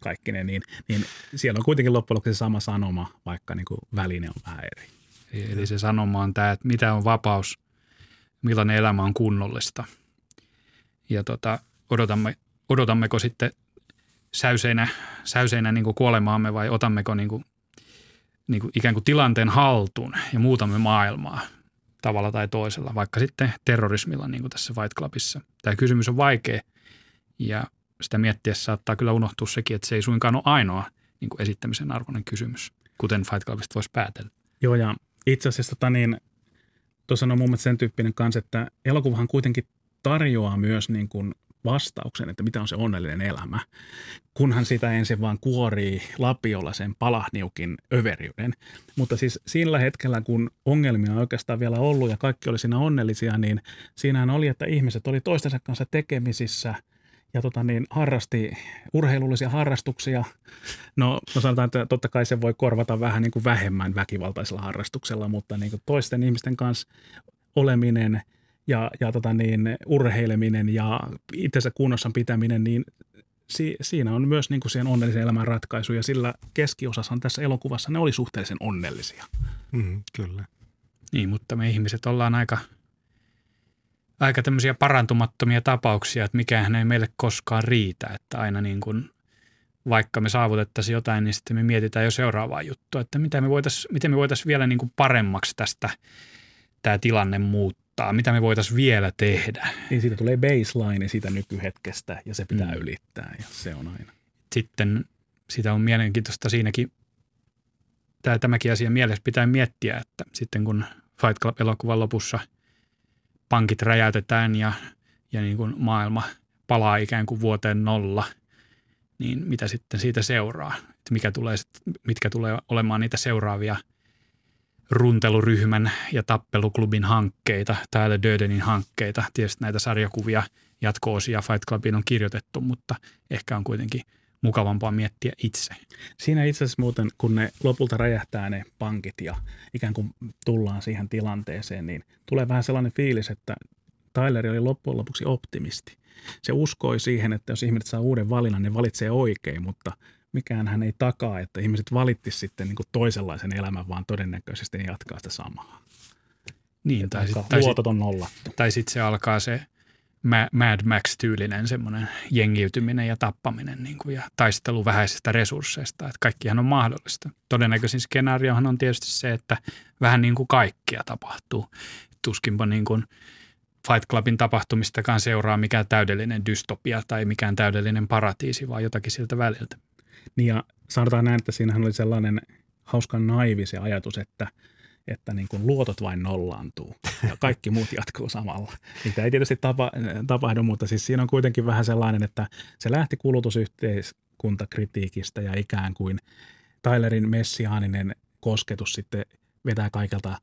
S2: kaikki ne, niin, niin siellä on kuitenkin loppujen lopuksi se sama sanoma, vaikka niin kuin väline on vähän eri.
S1: Eli se sanoma on tämä, että mitä on vapaus, millainen elämä on kunnollista. Ja tota, odotamme, odotammeko sitten säyseinä, säyseinä niin kuin kuolemaamme vai otammeko niin kuin, niin kuin ikään kuin tilanteen haltuun ja muutamme maailmaa tavalla tai toisella, vaikka sitten terrorismilla niin kuin tässä Fight Clubissa. Tämä kysymys on vaikea ja sitä miettiessä saattaa kyllä unohtua sekin, että se ei suinkaan ole ainoa niin kuin esittämisen arvoinen kysymys, kuten Fight Clubista voisi päätellä.
S2: Joo, ja itse asiassa tota niin, tuossa on mun mielestä sen tyyppinen kanssa, että elokuvahan kuitenkin tarjoaa myös niin kuin vastauksen, että mitä on se onnellinen elämä, kunhan sitä ensin vaan kuorii lapiolla sen palahniukin överiyden. Mutta siis sillä hetkellä, kun ongelmia on oikeastaan vielä ollut ja kaikki oli siinä onnellisia, niin siinähän oli, että ihmiset oli toistensa kanssa tekemisissä ja tota niin, harrasti urheilullisia harrastuksia. No, no sanotaan, että totta kai se voi korvata vähän niin kuin vähemmän väkivaltaisella harrastuksella, mutta niin kuin toisten ihmisten kanssa oleminen – ja, ja tota niin, urheileminen ja itsensä kunnossa pitäminen, niin si, siinä on myös niin kuin siihen onnellisen elämän ratkaisu ja sillä keskiosassahan tässä elokuvassa ne oli suhteellisen onnellisia.
S3: Mm, kyllä.
S1: Niin, mutta me ihmiset ollaan aika, aika tämmöisiä parantumattomia tapauksia, että mikään ei meille koskaan riitä, että aina niin kuin vaikka me saavutettaisiin jotain, niin sitten me mietitään jo seuraavaa juttua, että mitä me voitais, miten me voitaisiin vielä niin kuin paremmaksi tästä tämä tilanne muuttaa mitä me voitaisiin vielä tehdä.
S2: Niin siitä tulee baseline siitä nykyhetkestä ja se pitää mm. ylittää ja se on aina.
S1: Sitten sitä on mielenkiintoista siinäkin, tämä, tämäkin asia mielessä pitää miettiä, että sitten kun Fight Club-elokuvan lopussa pankit räjäytetään ja, ja niin kuin maailma palaa ikään kuin vuoteen nolla, niin mitä sitten siitä seuraa? Että mikä tulee, mitkä tulee olemaan niitä seuraavia – runteluryhmän ja tappeluklubin hankkeita, Tyler Durdenin hankkeita. Tietysti näitä sarjakuvia, jatko-osia Fight Clubin on kirjoitettu, mutta ehkä on kuitenkin mukavampaa miettiä itse.
S2: Siinä itse asiassa muuten, kun ne lopulta räjähtää ne pankit ja ikään kuin tullaan siihen tilanteeseen, niin tulee vähän sellainen fiilis, että Tyler oli loppujen lopuksi optimisti. Se uskoi siihen, että jos ihmiset saa uuden valinnan, ne valitsee oikein, mutta – mikään hän ei takaa, että ihmiset valittis sitten niin kuin toisenlaisen elämän, vaan todennäköisesti ne jatkaa sitä samaa.
S1: Niin, tai, sit, tai,
S2: luotot on nollattu.
S1: Tai sitten se alkaa se Mad Max-tyylinen semmoinen jengiytyminen ja tappaminen niin kuin, ja taistelu vähäisistä resursseista. Että kaikkihan on mahdollista. Todennäköisin skenaariohan on tietysti se, että vähän niin kuin kaikkia tapahtuu. Tuskinpa niin kuin Fight Clubin tapahtumistakaan seuraa mikään täydellinen dystopia tai mikään täydellinen paratiisi, vaan jotakin siltä väliltä.
S2: Niin ja sanotaan näin, että siinähän oli sellainen hauska naivi se ajatus, että, että niin kuin luotot vain nollaantuu ja kaikki muut jatkuu samalla. Niitä ei tietysti tapa, tapahdu, mutta siis siinä on kuitenkin vähän sellainen, että se lähti kulutusyhteiskuntakritiikistä ja ikään kuin Tylerin messiaaninen kosketus sitten vetää kaikelta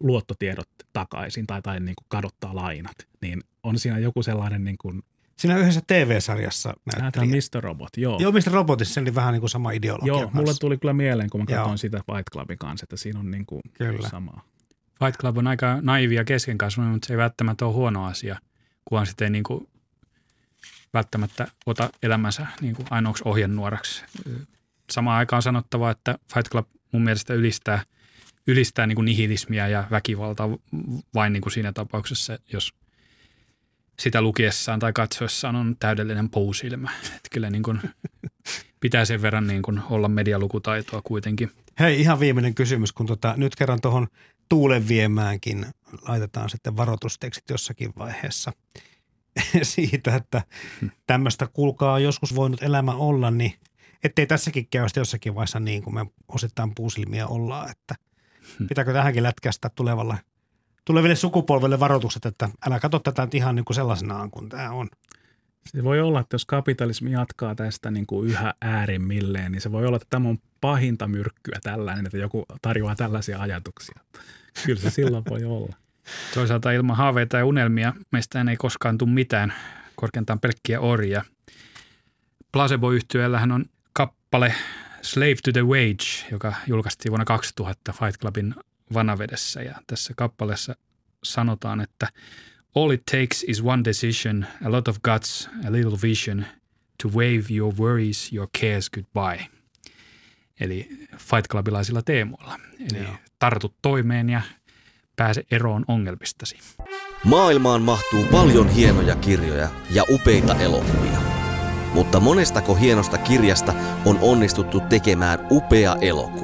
S2: luottotiedot takaisin tai, tai niin kuin kadottaa lainat, niin on siinä joku sellainen niin kuin
S3: Siinä yhdessä TV-sarjassa
S2: Näytetään Mr. Robot, joo.
S3: Joo, Mr. Robotissa se oli vähän niin kuin sama ideologia
S2: Joo,
S3: kanssa.
S2: mulle tuli kyllä mieleen, kun mä
S3: Joo.
S2: katsoin sitä Fight Clubin kanssa, että siinä on niin kuin
S3: Kyllä.
S2: samaa.
S1: Fight Club on aika naivia keskenkasvuinen, mutta se ei välttämättä ole huono asia, kunhan sitten ei niin kuin välttämättä ota elämänsä niin kuin ainoaksi ohjenuoraksi. Samaan aikaan on sanottava, että Fight Club mun mielestä ylistää, ylistää niin kuin nihilismiä ja väkivaltaa vain niin kuin siinä tapauksessa, jos sitä lukiessaan tai katsoessaan on täydellinen pousilmä. Että kyllä niin kuin pitää sen verran niin kuin olla medialukutaitoa kuitenkin.
S3: Hei, ihan viimeinen kysymys, kun tota, nyt kerran tuohon tuulen viemäänkin laitetaan sitten varoitustekstit jossakin vaiheessa siitä, että tämmöistä kuulkaa joskus voinut elämä olla, niin ettei tässäkin käy sitten jossakin vaiheessa niin kuin me osittain puusilmiä ollaan, että pitääkö tähänkin lätkästä tulevalla, tuleville sukupolville varoitukset, että älä katso tätä ihan niin kuin sellaisenaan kuin tämä on.
S2: Se voi olla, että jos kapitalismi jatkaa tästä niin kuin yhä äärimmilleen, niin se voi olla, että tämä on pahinta myrkkyä tällainen, että joku tarjoaa tällaisia ajatuksia. Kyllä se silloin voi olla.
S1: Toisaalta ilman haaveita ja unelmia meistä ei koskaan tule mitään, korkeintaan pelkkiä orjia. placebo yhtyeellähän on kappale Slave to the Wage, joka julkaistiin vuonna 2000 Fight Clubin vanavedessä. Ja tässä kappaleessa sanotaan, että All it takes is one decision, a lot of guts, a little vision to wave your worries, your cares goodbye. Eli Fight Clubilaisilla teemoilla. Eli Joo. tartu toimeen ja pääse eroon ongelmistasi.
S7: Maailmaan mahtuu paljon hienoja kirjoja ja upeita elokuvia. Mutta monestako hienosta kirjasta on onnistuttu tekemään upea elokuva?